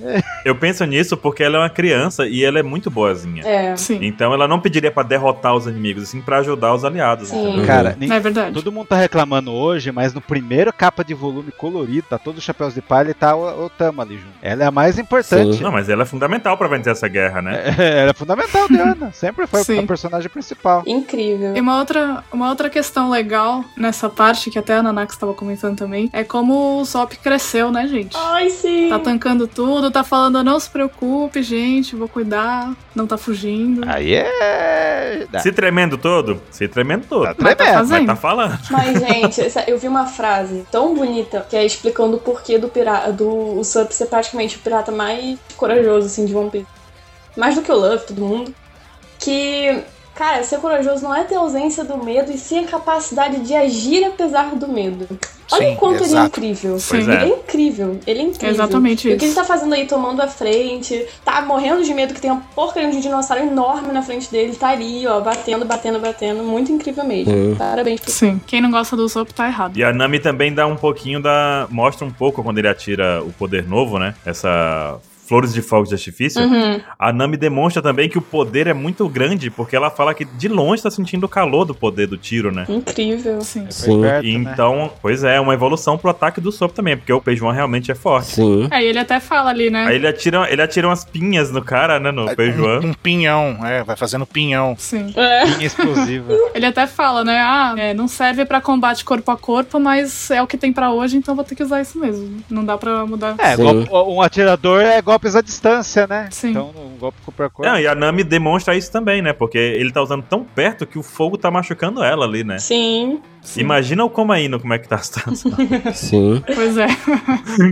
Eu penso nisso porque ela é uma criança e ela é muito boazinha. É. Sim. Então ela não pediria pra derrotar os inimigos, assim pra ajudar os aliados. Sim. entendeu? Cara, nem- É verdade. todo mundo tá reclamando hoje, mas no primeiro capa de volume colorido, tá todos os chapéus de palha e tá o Otama ali junto. Ela é a mais importante. Sim. Não, mas ela é fundamental pra vencer essa guerra, né? [laughs] É, ela é fundamental, Diana. Sempre foi Sim. a personagem principal. Incrível. E uma outra, uma outra questão legal nessa parte, que até a Nanax estava comentando também, é como o Zop cresceu, né, gente? Ai, sim. Tá tancando tudo, tá falando, não se preocupe, gente, vou cuidar, não tá fugindo. Aí é. Se tremendo todo? Se tremendo todo. Tá Mas tá tremendo. Mas fazendo. tá falando. Mas, gente, essa- eu vi uma frase tão bonita que é explicando o porquê do pirata, do Usopp ser praticamente o pirata mais corajoso, assim, de One Piece. Mais do que o Luffy, todo mundo. Que, cara, ser corajoso não é ter ausência do medo, e sim a capacidade de agir apesar do medo. Olha Sim, o quanto ele é exato. incrível. Sim. Ele é. é incrível, ele é incrível. Exatamente E o que ele isso. tá fazendo aí, tomando a frente, tá morrendo de medo que tem uma porcaria de um dinossauro enorme na frente dele, tá ali, ó, batendo, batendo, batendo. Muito incrível mesmo. Sim. Parabéns pro Sim, quem não gosta do Zop tá errado. E a Nami também dá um pouquinho da. Mostra um pouco quando ele atira o poder novo, né? Essa. Flores de fogo de artifício. Uhum. A Nami demonstra também que o poder é muito grande, porque ela fala que de longe tá sentindo o calor do poder do tiro, né? Incrível. Sim. Sim. perto, né? então, pois é, uma evolução pro ataque do Sop também, porque o Peijuan realmente é forte. Sim. É, e ele até fala ali, né? Aí ele atira, ele atira umas pinhas no cara, né? No Peijuan. Um, um pinhão, é, vai fazendo pinhão. Sim. É. Linha explosiva. [laughs] Ele até fala, né? Ah, é, não serve pra combate corpo a corpo, mas é o que tem pra hoje, então vou ter que usar isso mesmo. Não dá pra mudar. É, Sim. um atirador é golpes à distância, né? Sim. Então, um golpe com percurso. Não, e a Nami demonstra isso também, né? Porque ele tá usando tão perto que o fogo tá machucando ela ali, né? Sim. Imagina o Comaíno como é que tá a situação. [laughs] Sim. Pois é.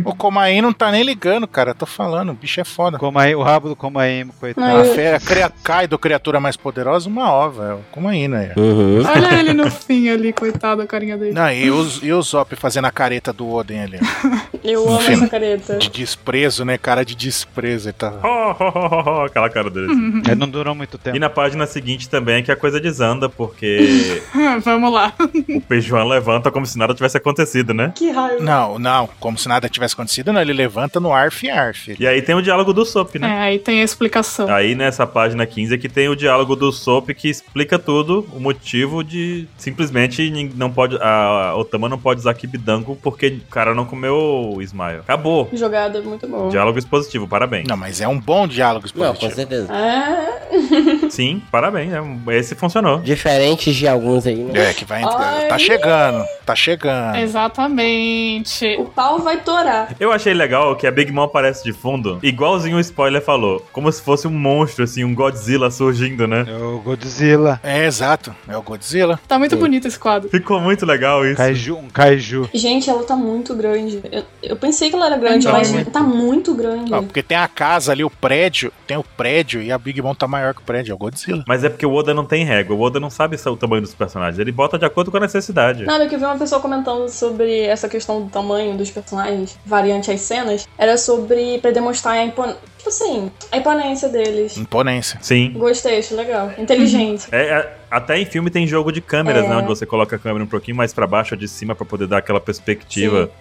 O Comaí não tá nem ligando, cara. Tô falando, o bicho é foda. Comaí, o rabo do Comaí, coitado. Não, A eu- fera cria, cai do criatura mais poderosa, uma ova. É o Comaí, né? Uhum. Olha ele no fim ali, coitado, a carinha dele. Não, e, os, e o Zop fazendo a careta do Oden ali. [laughs] Eu amo Enfim. essa careta. De desprezo, né? Cara de desprezo. Ele tá... Oh, oh, oh, oh, oh, aquela cara dele. assim. Ele não durou muito tempo. E na página seguinte também é que a coisa desanda, porque [laughs] Vamos lá. o Peijuan levanta como se nada tivesse acontecido, né? Que raiva. Não, não, como se nada tivesse acontecido, não. Ele levanta no arf e arf. E aí tem o diálogo do Sop, É, né? aí tem a explicação. Aí nessa página 15 é que tem o diálogo do Sop que explica tudo, o motivo de simplesmente não pode a Otama não pode usar Kibidango porque o cara não comeu o Ismael. Acabou. Jogada muito boa. Diálogo expositivo, parabéns. Não, mas é um bom diálogo Não, com expositivo. certeza. É. Sim, parabéns. é Esse funcionou. Diferentes de alguns aí, né? É, que vai. Ai. Tá chegando, tá chegando. Exatamente. O pau vai torar. Eu achei legal que a Big Mom aparece de fundo, igualzinho o spoiler falou, como se fosse um monstro, assim, um Godzilla surgindo, né? É o Godzilla. É, exato. É o Godzilla. Tá muito Sim. bonito esse quadro. Ficou muito legal isso. Kaiju, um kaiju. Gente, ela tá muito grande. Eu, eu pensei que ela era grande, Enorme. mas tá muito grande. Porque tem a casa ali, o prédio, tem o prédio e a Big Mom tá maior que o prédio, é o Godzilla. Mas é porque o Oda não tem régua, o Oda não sabe o tamanho dos personagens, ele bota de acordo com a necessidade. Nada, que eu vi uma pessoa comentando sobre essa questão do tamanho dos personagens, variante às cenas, era sobre pra demonstrar a impon... tipo assim, a imponência deles. Imponência. Sim. Gostei, achei legal. Inteligente. É, é, até em filme tem jogo de câmeras, É. né? Onde você coloca a câmera um pouquinho mais pra baixo ou de cima pra poder dar aquela perspectiva Sim.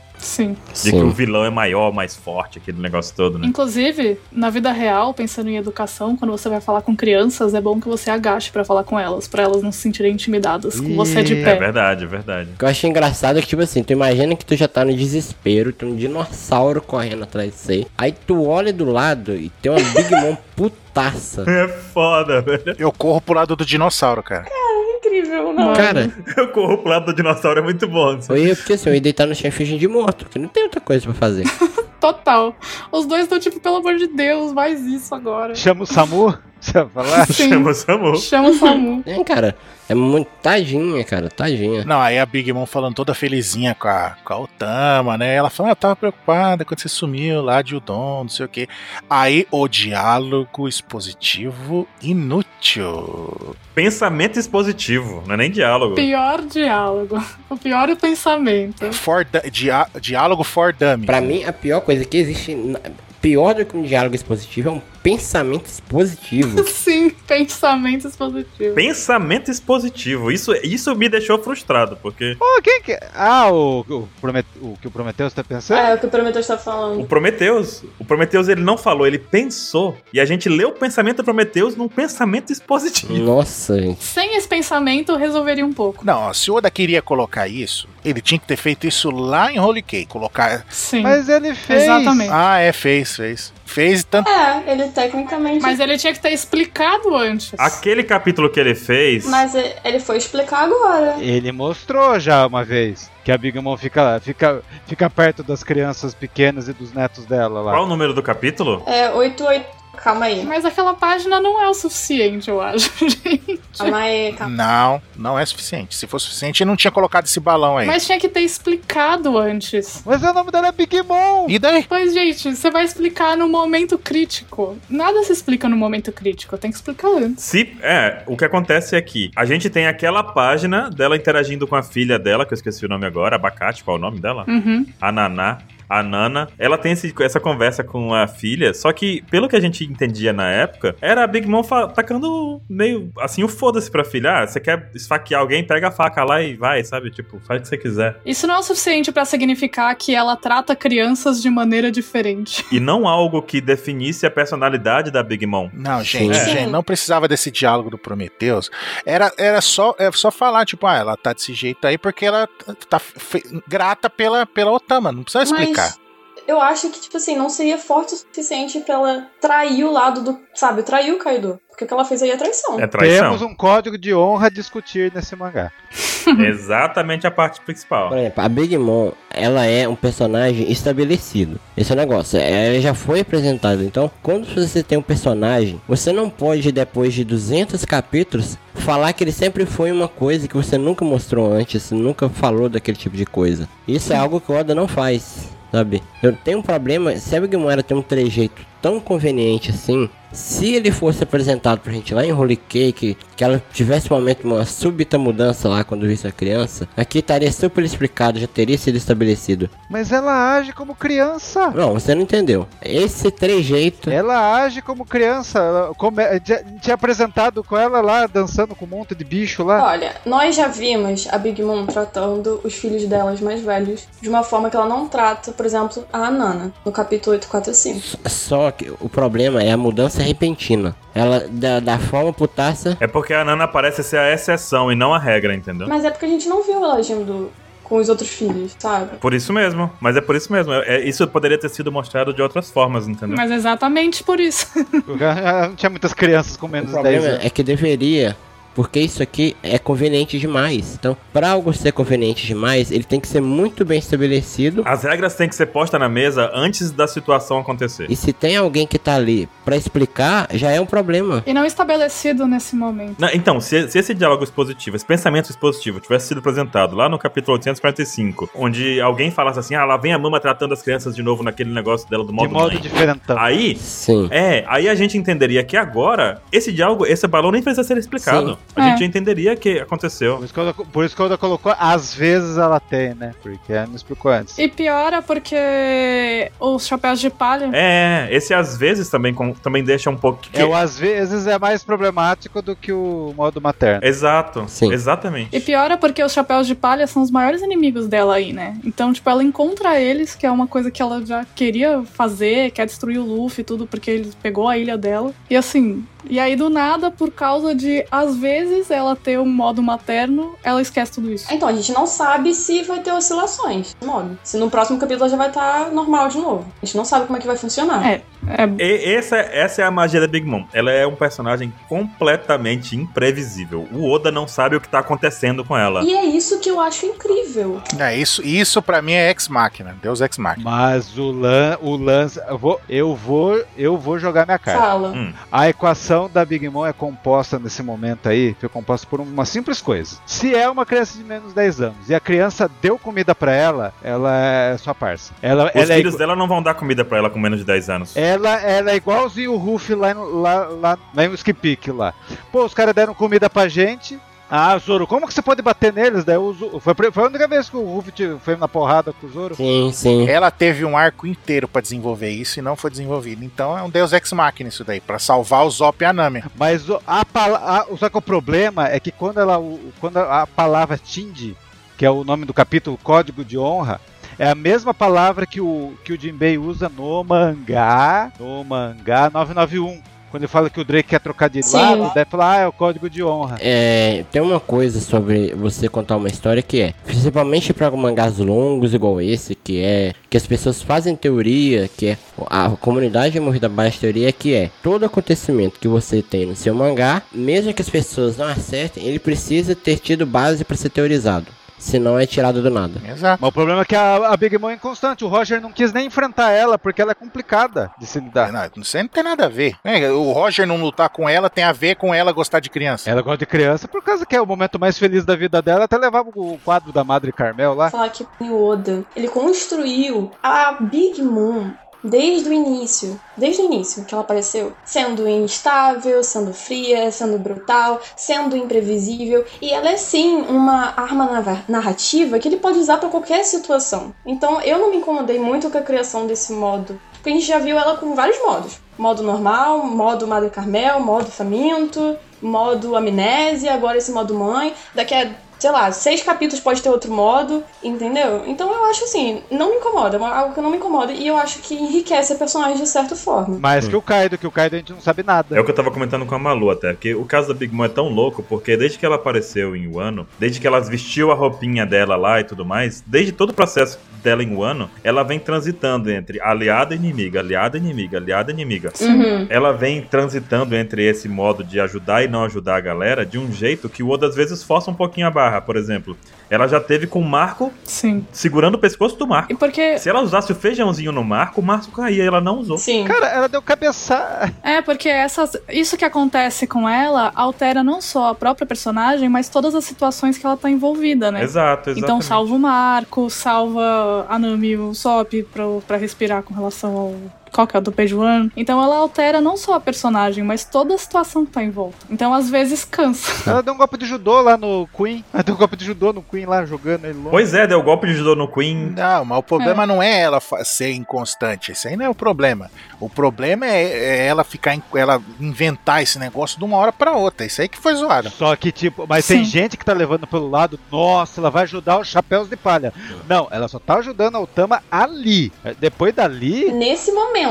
De que o vilão é maior, mais forte, aquele negócio todo, né? Inclusive, na vida real, pensando em educação, quando você vai falar com crianças, é bom que você agache pra falar com elas, pra elas não se sentirem intimidadas com você de Ih. É pé. verdade, é verdade. O que eu achei engraçado é que, tipo assim, tu imagina que tu já tá no desespero, tem um dinossauro correndo atrás de você. Aí tu olha do lado e tem uma Big Mom [laughs] putaça. É foda, velho. Eu corro pro lado do dinossauro, cara. Incrível, não. Cara, Eu corro pro lado do dinossauro, é muito bom. eu ia, porque assim, eu ia deitar no chão e fingir de morto, porque não tem outra coisa pra fazer. [laughs] Total. Os dois estão tipo, pelo amor de Deus, mais isso agora. Chama o Samu? Você vai falar? [laughs] Sim. Chama o Samu. Chama o Samu. [laughs] É, cara, é muito. Tadinha, cara, tadinha. Não, aí a Big Mom falando toda felizinha com a, com a Otama, né? Ela fala, ah, eu tava preocupada quando você sumiu lá de Udon, não sei o quê. Aí o diálogo expositivo inútil. Pensamento expositivo, não é nem diálogo. Pior diálogo. O pior é o pensamento. For dia- diálogo for dummy. Pra mim, a pior coisa que existe. Pior do que um diálogo expositivo é um pensamento expositivo. [laughs] Sim, pensamento expositivo. Pensamento expositivo. Isso, isso me deixou frustrado, porque Pô, quem que. Ah, o, o, Promet... o que o Prometheus tá pensando? É, o que o Prometheus tá o falando. Prometheus, o Prometheus ele não falou, ele pensou. E a gente leu o pensamento do Prometheus num pensamento expositivo. Nossa, gente. Sem esse pensamento, resolveria um pouco. Não, se o Oda queria colocar isso, ele tinha que ter feito isso lá em Holy Cake. Colocar. Sim. Mas ele fez. Exatamente. Ah, é, fez, fez. Fez tanto. É, ele tecnicamente. Mas ele tinha que ter explicado antes. Aquele capítulo que ele fez. Mas ele foi explicar agora. Ele mostrou já uma vez que a Big Mom fica, fica, fica perto das crianças pequenas e dos netos dela lá. Qual o número do capítulo? É, 88. Calma aí. Mas aquela página não é o suficiente, eu acho, [laughs] gente. Calma aí, calma. Não, não é suficiente. Se fosse suficiente, ele não tinha colocado esse balão aí. Mas tinha que ter explicado antes. Mas o nome dela é Big Mom! E daí? Pois, gente, você vai explicar no momento crítico. Nada se explica no momento crítico, tem que explicar antes. Se, é, o que acontece é que a gente tem aquela página dela interagindo com a filha dela, que eu esqueci o nome agora, Abacate, qual é o nome dela? Uhum. A Naná. A Nana, ela tem esse- essa conversa com a filha, só que, pelo que a gente entendia na época, era a Big Mom tacando meio assim o foda-se pra filha. Ah, você quer esfaquear alguém, pega a faca lá e vai, sabe? Tipo, faz o que você quiser. Isso não é o suficiente pra significar que ela trata crianças de maneira diferente. E não algo que definisse a personalidade da Big Mom. Não, gente, Sim. gente, não precisava desse diálogo do Prometheus. Era, era só, é só falar, tipo, ah, ela tá desse jeito aí porque ela tá fe- grata pela, pela Otama. Não precisa explicar. Mas eu acho que, tipo assim, não seria forte o suficiente pra ela trair o lado do. Sabe, trair o Kaido. Porque o que ela fez aí é traição. É traição. Temos um código de honra a discutir nesse mangá. [laughs] Exatamente a parte principal. Por exemplo, a Big Mom, ela é um personagem estabelecido. Esse é o negócio, ela já foi apresentada. Então, quando você tem um personagem, você não pode, depois de 200 capítulos, falar que ele sempre foi uma coisa que você nunca mostrou antes, nunca falou daquele tipo de coisa. Isso é algo que o Oda não faz, sabe? Eu tenho um problema, se a Big Mom ela tem um trejeito tão conveniente assim, se ele fosse apresentado pra gente lá em Holy Cake, que ela tivesse um momento, uma súbita mudança lá quando visse a criança, aqui estaria super explicado, já teria sido estabelecido. Mas ela age como criança. Não, você não entendeu. Esse trejeito. Ela age como criança. Ela, como, é, tinha apresentado com ela lá, dançando com um monte de bicho lá. Olha, nós já vimos a Big Mom tratando os filhos delas mais velhos de uma forma que ela não trata, por exemplo, a Nana, no capítulo 845. Só que o problema é a mudança repentina. Ela, da, da forma putaça. É porque a Nana parece ser a exceção e não a regra, entendeu? Mas é porque a gente não viu ela agindo com os outros filhos, sabe? Por isso mesmo. Mas é por isso mesmo. É, isso poderia ter sido mostrado de outras formas, entendeu? Mas exatamente por isso. não [laughs] tinha muitas crianças com menos de 10 anos. É que deveria porque isso aqui é conveniente demais. Então, para algo ser conveniente demais, ele tem que ser muito bem estabelecido. As regras têm que ser postas na mesa antes da situação acontecer. E se tem alguém que tá ali para explicar, já é um problema. E não estabelecido nesse momento. Não, então, se, se, esse diálogo expositivo, esse pensamento expositivo tivesse sido apresentado lá no capítulo 845, onde alguém falasse assim, ah, lá vem a mama tratando as crianças de novo naquele negócio dela do modo De modo mãe. diferentão. Aí, Sim. é, aí a gente entenderia que agora, esse diálogo, esse balão nem precisa ser explicado. Sim. A É. gente já entenderia que aconteceu. Por isso que, Oda, por isso que Oda colocou, às vezes ela tem, né? Porque ela não explicou antes. E piora porque os chapéus de palha. É, esse às vezes também, com- também deixa um pouco. que- É, o às vezes é mais problemático do que o modo materno. Exato, Sim. exatamente. E piora porque os chapéus de palha são os maiores inimigos dela aí, né? Então, tipo, ela encontra eles, que é uma coisa que ela já queria fazer, quer destruir o Luffy e tudo, porque ele pegou a ilha dela. E assim, e aí do nada, por causa de, às vezes, ela ter um modo materno, ela esquece tudo isso. Então, a gente não sabe se vai ter oscilações no modo. Se no próximo capítulo ela já vai estar normal de novo. A gente não sabe como é que vai funcionar. É, é E essa, essa é a magia da Big Mom. Ela é um personagem completamente imprevisível. O Oda não sabe o que tá acontecendo com ela. E é isso que eu acho incrível. É, isso, isso pra mim é ex machina, Deus ex machina. Mas o, lan, o lance. Eu vou, eu, vou, eu vou jogar minha carta. Fala. Hum. A equação da Big Mom é composta nesse momento aí, foi composta por uma simples coisa. Se é uma criança de menos de 10 anos e a criança deu comida pra ela, ela é sua parça. Ela, Os ela, é, filhos igu- dela não vão dar comida pra ela com menos de 10 anos. ela, ela é igualzinho o Ruff lá, no- lá, lá, lá em Skipik lá. Pô, os caras deram comida pra gente. Ah, Zoro, como que você pode bater neles? Daí o Zo- foi, foi a única vez que o Ruff te- foi na porrada com o Zoro. Sim, sim. Ela teve um arco inteiro pra desenvolver isso e não foi desenvolvido. Então é um Deus ex machina isso daí, pra salvar o Zop e a Nami. Mas o, a, a- só que o problema é que quando, ela, o- quando a palavra Tindi, que é o nome do capítulo Código de Honra, é a mesma palavra que o, que o Jinbei usa no mangá, no mangá 991. Quando ele fala que o Drake quer trocar de Sim. lado, daí fala, ah, é o Código de Honra. É, tem uma coisa sobre você contar uma história que é, principalmente para mangás longos igual esse, que é que as pessoas fazem teoria, que é a comunidade morrida abaixo teoria é que é todo acontecimento que você tem no seu mangá, mesmo que as pessoas não acertem, ele precisa ter tido base para ser teorizado, senão é tirado do nada. Exato. Mas o problema é que a, a Big Mom é inconstante. O Roger não quis nem enfrentar ela, porque ela é complicada de se lidar. Não, isso aí não tem nada a ver. É, o Roger não lutar com ela tem a ver com ela gostar de criança. Ela gosta de criança por causa que é o momento mais feliz da vida dela. Até levava o quadro da Madre Carmel lá. falar que o Oda, ele construiu a Big Mom desde o início, desde o início que ela apareceu, sendo instável, sendo fria, sendo brutal, sendo imprevisível, e ela é sim uma arma narra- narrativa que ele pode usar para qualquer situação. Então eu não me incomodei muito com a criação desse modo, porque a gente já viu ela com vários modos. Modo normal, modo Madre Carmel, modo faminto, modo amnésia, agora esse modo mãe. Daqui a sei lá, seis capítulos pode ter outro modo, entendeu? Então eu acho assim, não me incomoda, é uma- algo que não me incomoda e eu acho que enriquece a personagem de certa forma. Mais que o Kaido, que o Kaido a gente não sabe nada. É o que eu tava comentando com a Malu até, que o caso da Big Mom é tão louco, porque desde que ela apareceu em Wano, desde que ela vestiu a roupinha dela lá e tudo mais, desde todo o processo dela em Wano, ela vem transitando entre aliada e inimiga, aliada e inimiga, aliada e inimiga. Uhum. Ela vem transitando entre esse modo de ajudar e não ajudar a galera de um jeito que o Oda às vezes força um pouquinho a barra. Garra, por exemplo, ela já teve com o Marco Sim. segurando o pescoço do Marco. E porque. Se ela usasse o feijãozinho no Marco, o Marco caía, ela não usou. Sim. Cara, ela deu cabeça. É, porque essas, isso que acontece com ela altera não só a própria personagem, mas todas as situações que ela tá envolvida, né? Exato, exatamente. Então salva o Marco, salva a Nami e o Sop pra, pra respirar com relação ao. Qual que é o do Page One? Então ela altera não só a personagem, mas toda a situação que tá em volta. Então às vezes cansa. [laughs] Ela deu um golpe de judô lá no Queen. Ela deu um golpe de judô no Queen lá, jogando ele longe. Pois é, deu golpe de judô no Queen. Não, mas o problema não é ela ser inconstante. Esse aí não é o problema. O problema é, é ela ficar, em- ela inventar esse negócio de uma hora pra outra. Isso aí que foi zoado. Só que, tipo, mas tem Sim. gente que tá levando pelo lado, nossa, ela vai ajudar os chapéus de palha. Não, ela só tá ajudando a Otama ali. Depois dali, Nesse momento.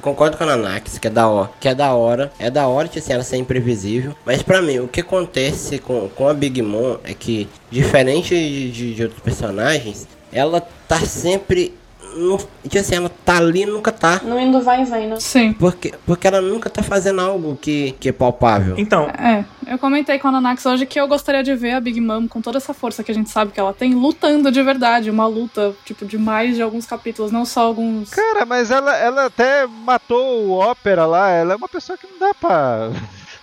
Concordo com a Nanax, que é da hora. Que é da hora. É da hora de assim, ela ser imprevisível. Mas pra mim, o que acontece com, com a Big Mom é que, diferente de, de, de outros personagens, ela tá sempre. No, tipo assim, ela tá ali e nunca tá. No indo vai e vem, né? Sim. Porque, porque ela nunca tá fazendo algo que, que é palpável. Então, É, eu comentei com a Nanax hoje que eu gostaria de ver a Big Mom com toda essa força que a gente sabe que ela tem, lutando de verdade. Uma luta, tipo, de mais de alguns capítulos, não só alguns. cara, mas ela, ela até matou o Ópera lá. Ela é uma pessoa que não dá pra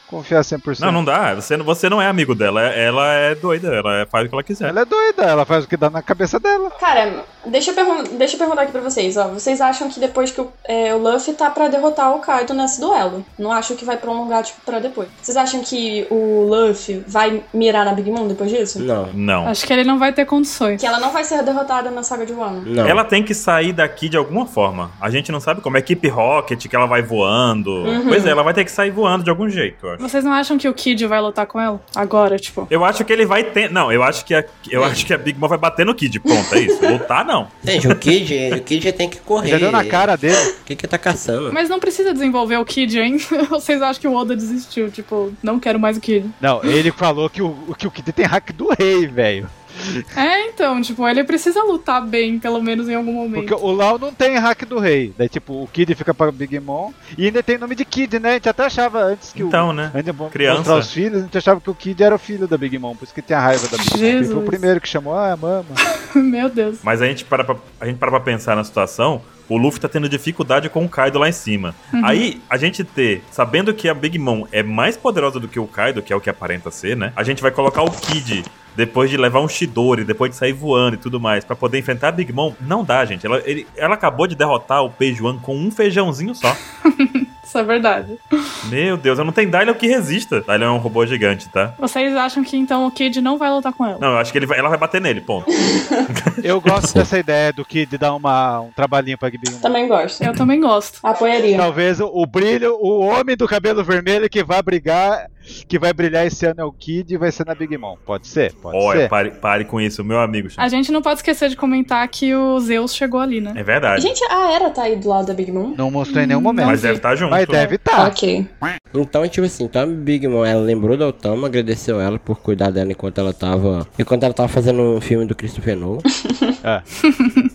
confiar 100%. não, não dá. Você, não- você não é amigo dela. Ela é doida, ela é- faz o que ela quiser. Ela é doida, ela faz o que dá na cabeça dela. Cara, deixa eu, pergun- deixa eu perguntar aqui pra vocês, ó. Vocês acham que depois que o, é, o Luffy tá pra derrotar o Kaido nesse duelo? Não acham que vai prolongar, tipo, pra depois? Vocês acham que o Luffy vai mirar na Big Mom depois disso? Não, Não. Acho que ele não vai ter condições. Que ela não vai ser derrotada na saga de Wano? não. Ela tem que sair daqui de alguma forma. A gente não sabe como. É equipe Rocket, que ela vai voando. Uhum. Pois é, ela vai ter que sair voando de algum jeito, eu acho. Vocês não acham que o Kid vai lutar com ela? Agora, tipo. Eu acho que ele vai ter. Não, eu acho que a, eu acho que a Big Mom vai bater no Kid. Ponto, é isso. Lutar, não. Gente, o Kid, o Kid tem que correr. Já deu na cara dele. O que que tá caçando? Mas não precisa desenvolver o Kid, hein? [laughs] Vocês acham que o Oda desistiu? Tipo, não quero mais o Kid. Não, ele falou que o, que o Kid tem hack do rei, velho. É, então, tipo, ele precisa lutar bem, pelo menos em algum momento. Porque o Lau não tem hack do rei. Daí, tipo, o Kid fica pra Big Mom. E ainda tem nome de Kid, né? A gente até achava antes que Então, o. né? Antes de Criança. mostrar os filhos, a gente achava que o Kid era o filho da Big Mom. Por isso que tinha raiva da Big Mom. Ele foi o primeiro que chamou, ah, mama. [laughs] Meu Deus. Mas a gente para pra, a gente para pra pensar na situação. O Luffy tá tendo dificuldade com o Kaido lá em cima. Aí, a gente ter, sabendo que a Big Mom é mais poderosa do que o Kaido, que é o que aparenta ser, né? A gente vai colocar o Kid depois de levar um Shidori, depois de sair voando e tudo mais, pra poder enfrentar a Big Mom. Não dá, gente. Ela, ele- ela acabou de derrotar o Peijuan com um feijãozinho só. [laughs] Isso é verdade. Meu Deus, eu não tenho Dylion que resista. Dylion é um robô gigante, tá? Vocês acham que então o Kid não vai lutar com ela? Não, eu acho que ele vai- ela vai bater nele, ponto. [laughs] Eu gosto dessa ideia do Kid dar uma, um trabalhinho pra Mom. Também gosto. Eu também gosto. Apoiaria. Talvez o, o brilho, o homem do cabelo vermelho que vai brigar, [laughs] que vai brilhar esse ano é o Kid e vai ser na Big Mom. Pode ser? Pode Olha, ser. pare, pare com isso, meu amigo. A gente não pode esquecer de comentar que o Zeus chegou ali, né? É verdade. Gente, a Era tá aí do lado da Big Mom? Não mostrou em nenhum momento. Mas deve estar junto. Mas deve estar. Ok. Então, tipo assim, então a Big Mom, ela lembrou da Otama, agradeceu ela por cuidar dela enquanto ela tava. Enquanto ela tava fazendo um filme do Christopher Nolan. [laughs] É.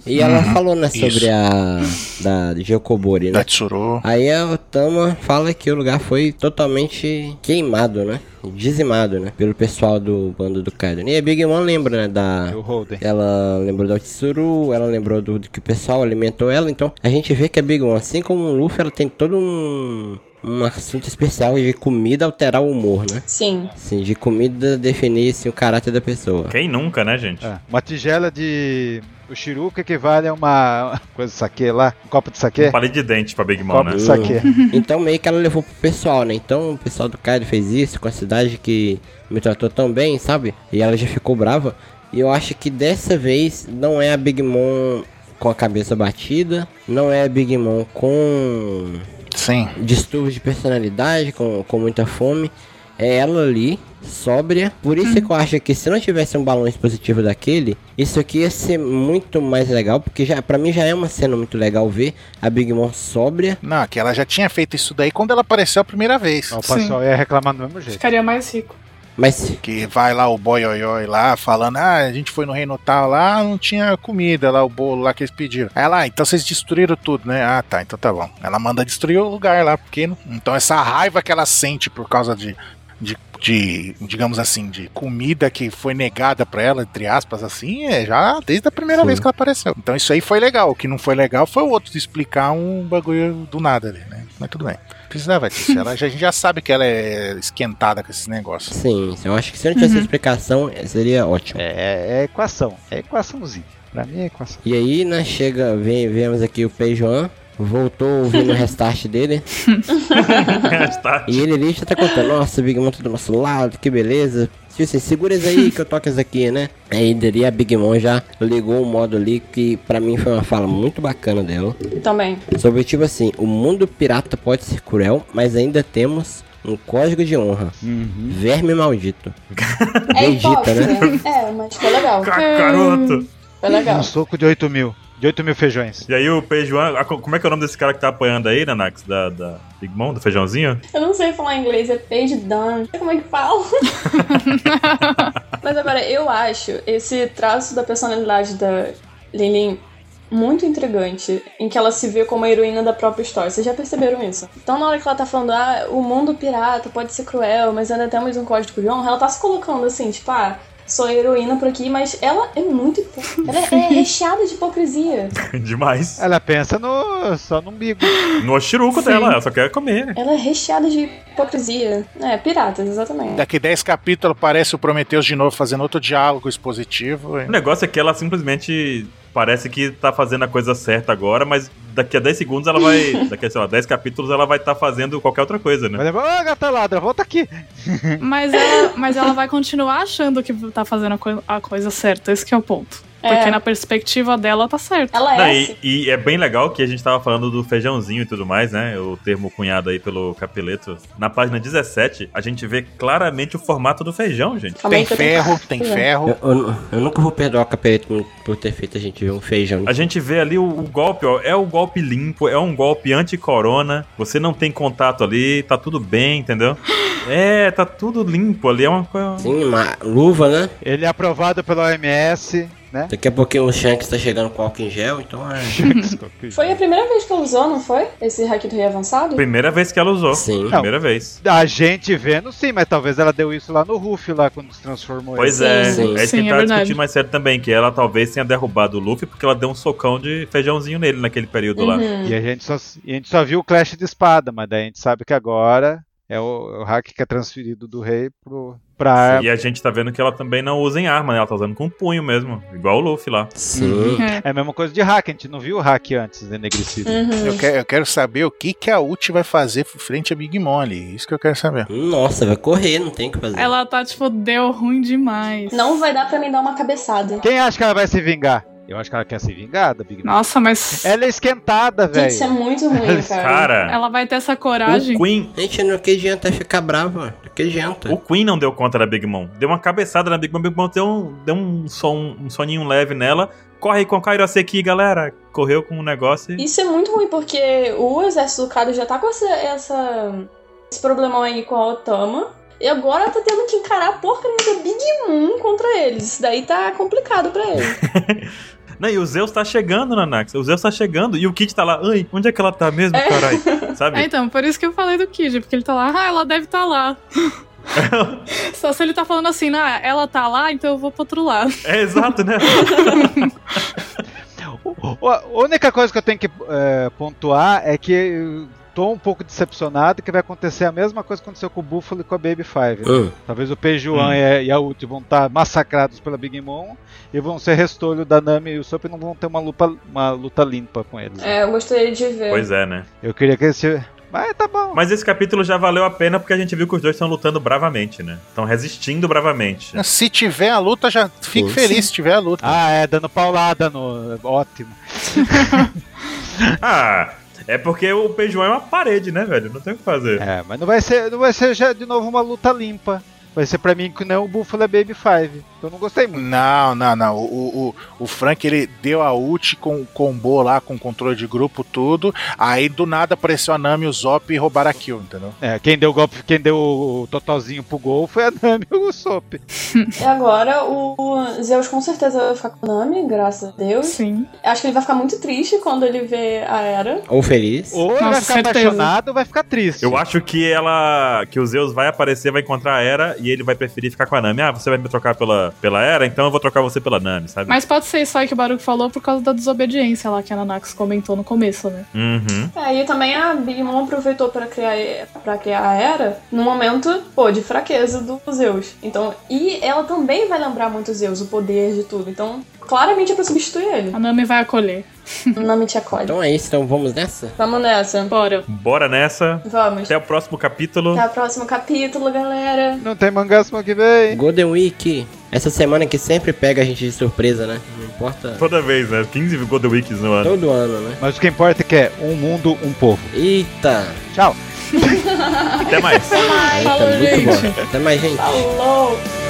E ela falou, né, Isso. sobre a. Da Geokobori, né? Da Tsuru. Aí a Otama fala que o lugar foi totalmente queimado, né? Dizimado, né? Pelo pessoal do bando do Kaido. E a Big Mom lembra, né? Da. Ela lembrou da Tsuru, ela lembrou do, do que o pessoal alimentou ela. Então a gente vê que a Big Mom, assim como o Luffy, ela tem todo um. Um assunto especial de comida alterar o humor, né? Sim. Assim, de comida definir assim, o caráter da pessoa. Quem nunca, né, gente? É. Uma tigela de. O Shiruka equivale a uma [laughs] coisa de saque lá. Um copo de saque. Um palito de dente pra Big Um Mom, copo né? de saque. [laughs] Então meio que ela levou pro pessoal, né? Então o pessoal do Kaido fez isso com a cidade que me tratou tão bem, sabe? E ela já ficou brava. E eu acho que dessa vez não é a Big Mom com a cabeça batida, não é a Big Mom com Sim. distúrbios de personalidade, com, com muita fome. É ela ali, sóbria. Por isso que eu acho que se não tivesse um balão expositivo daquele, isso aqui ia ser muito mais legal. Porque já, pra mim já é uma cena muito legal ver a Big Mom sóbria. Não, que ela já tinha feito isso daí quando ela apareceu a primeira vez. O pessoal ia reclamar do mesmo jeito. Ficaria mais rico. Mas Que vai lá o boioioi lá falando, ah, a gente foi no reino tal lá, não tinha comida lá, o bolo lá que eles pediram. Ela, ah, então vocês destruíram tudo, né? Ah, tá, então tá bom. Ela manda destruir o lugar lá, porque não- então essa raiva que ela sente por causa de, de de, digamos assim, de comida que foi negada pra ela, entre aspas, assim, é já desde a primeira Sim. vez que ela apareceu. Então isso aí foi legal. O que não foi legal foi o outro de explicar um bagulho do nada ali, né? Mas tudo bem. Precisava disso. Ela, já- a gente já sabe que ela é esquentada com esses negócios. Sim, eu acho que se não tivesse explicação, seria ótimo. É, é equação. É equaçãozinha. Pra mim é equação. E aí, né, chega, vem, vemos aqui o Peijuan, voltou ouvindo o restart dele, [laughs] e ele ali já tá contando, nossa, Big Mom tá do nosso lado, que beleza. Tipo assim, segura isso aí que eu toco isso aqui, né? Aí dali a Big Mom já ligou o modo ali que pra mim foi uma fala muito bacana dela. Também. Sobre tipo assim, o mundo pirata pode ser cruel, mas ainda temos um código de honra. Verme maldito. É Vegeta, né? É, mas foi legal. Cacaroto! Foi legal. Um soco de 8 mil. De 8 mil feijões. E aí o Peijuan, como é que é o nome desse cara que tá apanhando aí, Nanax? Da, da Big Mom, do feijãozinho? Eu não sei falar inglês, é page done. Como é que fala? [laughs] Mas agora, eu acho esse traço da personalidade da Lilin muito intrigante, em que ela se vê como a heroína da própria história. Vocês já perceberam isso? Então, na hora que ela tá falando, ah, o mundo pirata pode ser cruel, mas ainda temos um código de honra, ela tá se colocando assim, tipo, ah, sou a heroína por aqui, mas ela é muito. Ela é, é recheada de hipocrisia. [laughs] Demais. Ela pensa no, só no umbigo. No chiruco Sim. dela, ela só quer comer. Ela é recheada de hipocrisia. É, piratas, exatamente. Daqui 10 capítulos aparece o Prometheus de novo fazendo outro diálogo expositivo. O negócio é que ela simplesmente parece que tá fazendo a coisa certa agora, mas daqui a 10 segundos ela vai. [laughs] daqui a, sei lá, 10 capítulos ela vai estar fazendo qualquer outra coisa, né? Vai levar, ô gata ladra, volta aqui. Mas ela, mas ela vai continuar achando que tá fazendo a, coi- a coisa certa. Esse que é o ponto. É. Porque na perspectiva dela tá certo. Ela Não, é. e, assim. e é bem legal que a gente tava falando do feijãozinho e tudo mais, né? O termo cunhado aí pelo Capeleto. Na página 17, a gente vê claramente o formato do feijão, gente. Tem tenho- ferro, tem é. ferro. Eu, eu- eu nunca vou perdoar o Capeleto por ter feito a gente ver um feijão. A gente vê ali o, o golpe, ó. É o golpe limpo, é um golpe anti-corona. Você não tem contato ali, tá tudo bem, entendeu? [gasps] É, tá tudo limpo ali. É uma coisa. Sim, uma luva, né? Ele é aprovado pela OMS, né? Daqui a pouquinho o Shanks tá chegando com álcool em gel, então é. Foi a primeira vez que ela usou, não foi? Esse hack do rei avançado? Primeira vez que ela usou. Sim. Primeira vez. A gente vendo sim, mas talvez ela deu isso lá no Ruff, lá quando se transformou. Pois Sim. é, Sim. é isso que Sim, a gente é tá verdade. discutindo mais cedo também, que ela talvez tenha derrubado o Luffy porque ela deu um socão de feijãozinho nele naquele período lá. Uhum. E a gente, só, e a gente só viu o Clash de espada, mas daí a gente sabe que agora é o, o hack que é transferido do rei pro, pra arma. E a gente tá vendo que ela também não usa em arma, né? Ela tá usando com punho mesmo, igual o Luffy lá. Sim. É. É a mesma coisa de hack, a gente não viu o hack antes enegrecido. Uhum. Eu quero, eu quero saber o que, que a Ult vai fazer frente a Big Mom ali. Isso que eu quero saber. Nossa, vai correr, não tem o que fazer. Ela tá, tipo, deu ruim demais. Não vai dar pra mim dar uma cabeçada. Quem acha que ela vai se vingar? Eu acho que ela quer se vingar da Big Mom. Nossa, mas Ela é esquentada, Gente, isso é velho. muito ruim, cara. Cara, ela vai ter essa o coragem. Queen, Gente, não que adianta ficar brava. Que adianta. o Queen não deu conta da Big Mom. Deu uma cabeçada na Big Mom, Big Mom deu um, deu um, som, um soninho leve nela. Corre com o Kairose aqui, galera. Correu com o negócio e... Isso é muito ruim, porque o exército do Kado já tá com essa, essa- esse problemão aí com a Otama. E agora tá tendo que encarar a porcaria da Big Moon contra eles. Isso daí tá complicado pra ele. [laughs] Não, e o Zeus tá chegando, Nanax. O Zeus tá chegando e o Kid tá lá. Ai, onde é que ela tá mesmo, caralho? Sabe? É, então, por isso que eu falei do Kid, porque ele tá lá, ah, ela deve tá lá. [laughs] Só se ele tá falando assim, ah, ela tá lá, então eu vou pro outro lado. É exato, né? [laughs] A única coisa que eu tenho que é, pontuar é que tô um pouco decepcionado que vai acontecer a mesma coisa que aconteceu com o Buffalo e com a Baby Five. Hum. Talvez o Peijuan Hum. e a- Ult vão estar massacrados pela Big Mom e vão ser restolho da Nami e o Sop e não vão ter uma luta, uma luta limpa com eles. É, eu gostaria de ver. Pois é, né? Eu queria que esse. Mas tá bom. Mas esse capítulo já valeu a pena porque a gente viu que os dois estão lutando bravamente, né? Estão resistindo bravamente. Se tiver a luta, já fique feliz se tiver a luta. Ah, é, dando paulada no. Ótimo. [laughs] Ah, é porque o Peijuan é uma parede, né, velho? Não tem o que fazer. É, mas não vai ser, não vai ser já de novo uma luta limpa. Vai ser pra mim que não o Buffalo é Baby Five. Então não gostei muito. Não, não, não. O, o, o Frank ele deu a ult com combou lá com controle de grupo, tudo. Aí do nada apareceu a Nami, o Zop e roubaram a kill, entendeu? É, quem deu o golpe, quem deu o totalzinho pro gol foi a [laughs] Nami e o Usopp. E agora o Zeus com certeza vai ficar com a Nami, graças a Deus. Sim. Acho que ele vai ficar muito triste quando ele vê a Era. Ou feliz. Ou ele Nossa, vai ficar certeza. apaixonado ou vai ficar triste. Eu acho que ela. que o Zeus vai aparecer, vai encontrar a Era e ele vai preferir ficar com a Nami. Ah, você vai me trocar pela, pela Era, então eu vou trocar você pela Nami, sabe? Mas pode ser isso aí que o Baruch falou por causa da desobediência lá que a Nanax comentou no começo, né? Uhum. É, e também a Big Mom aproveitou pra criar, pra criar a Era no momento, pô, de fraqueza do Zeus. Então, e ela também vai lembrar muito Zeus, o poder de tudo. Então, claramente é pra substituir ele. A Nami vai acolher. Nami te acolhe. Então é isso, então vamos nessa? Vamos nessa. Bora. Bora nessa. Vamos. Até o próximo capítulo. Até o próximo capítulo, galera. Não tem mangá semana que vem. Golden Week. Essa semana que sempre pega a gente de surpresa, né? Não importa. Toda vez, né? 15 Golden Weeks no ano. Todo ano, né? Mas o que importa é que é um mundo, um povo. Eita! Tchau. Até mais. Eita, Falou, muito gente. bom. Até mais, gente. Falou!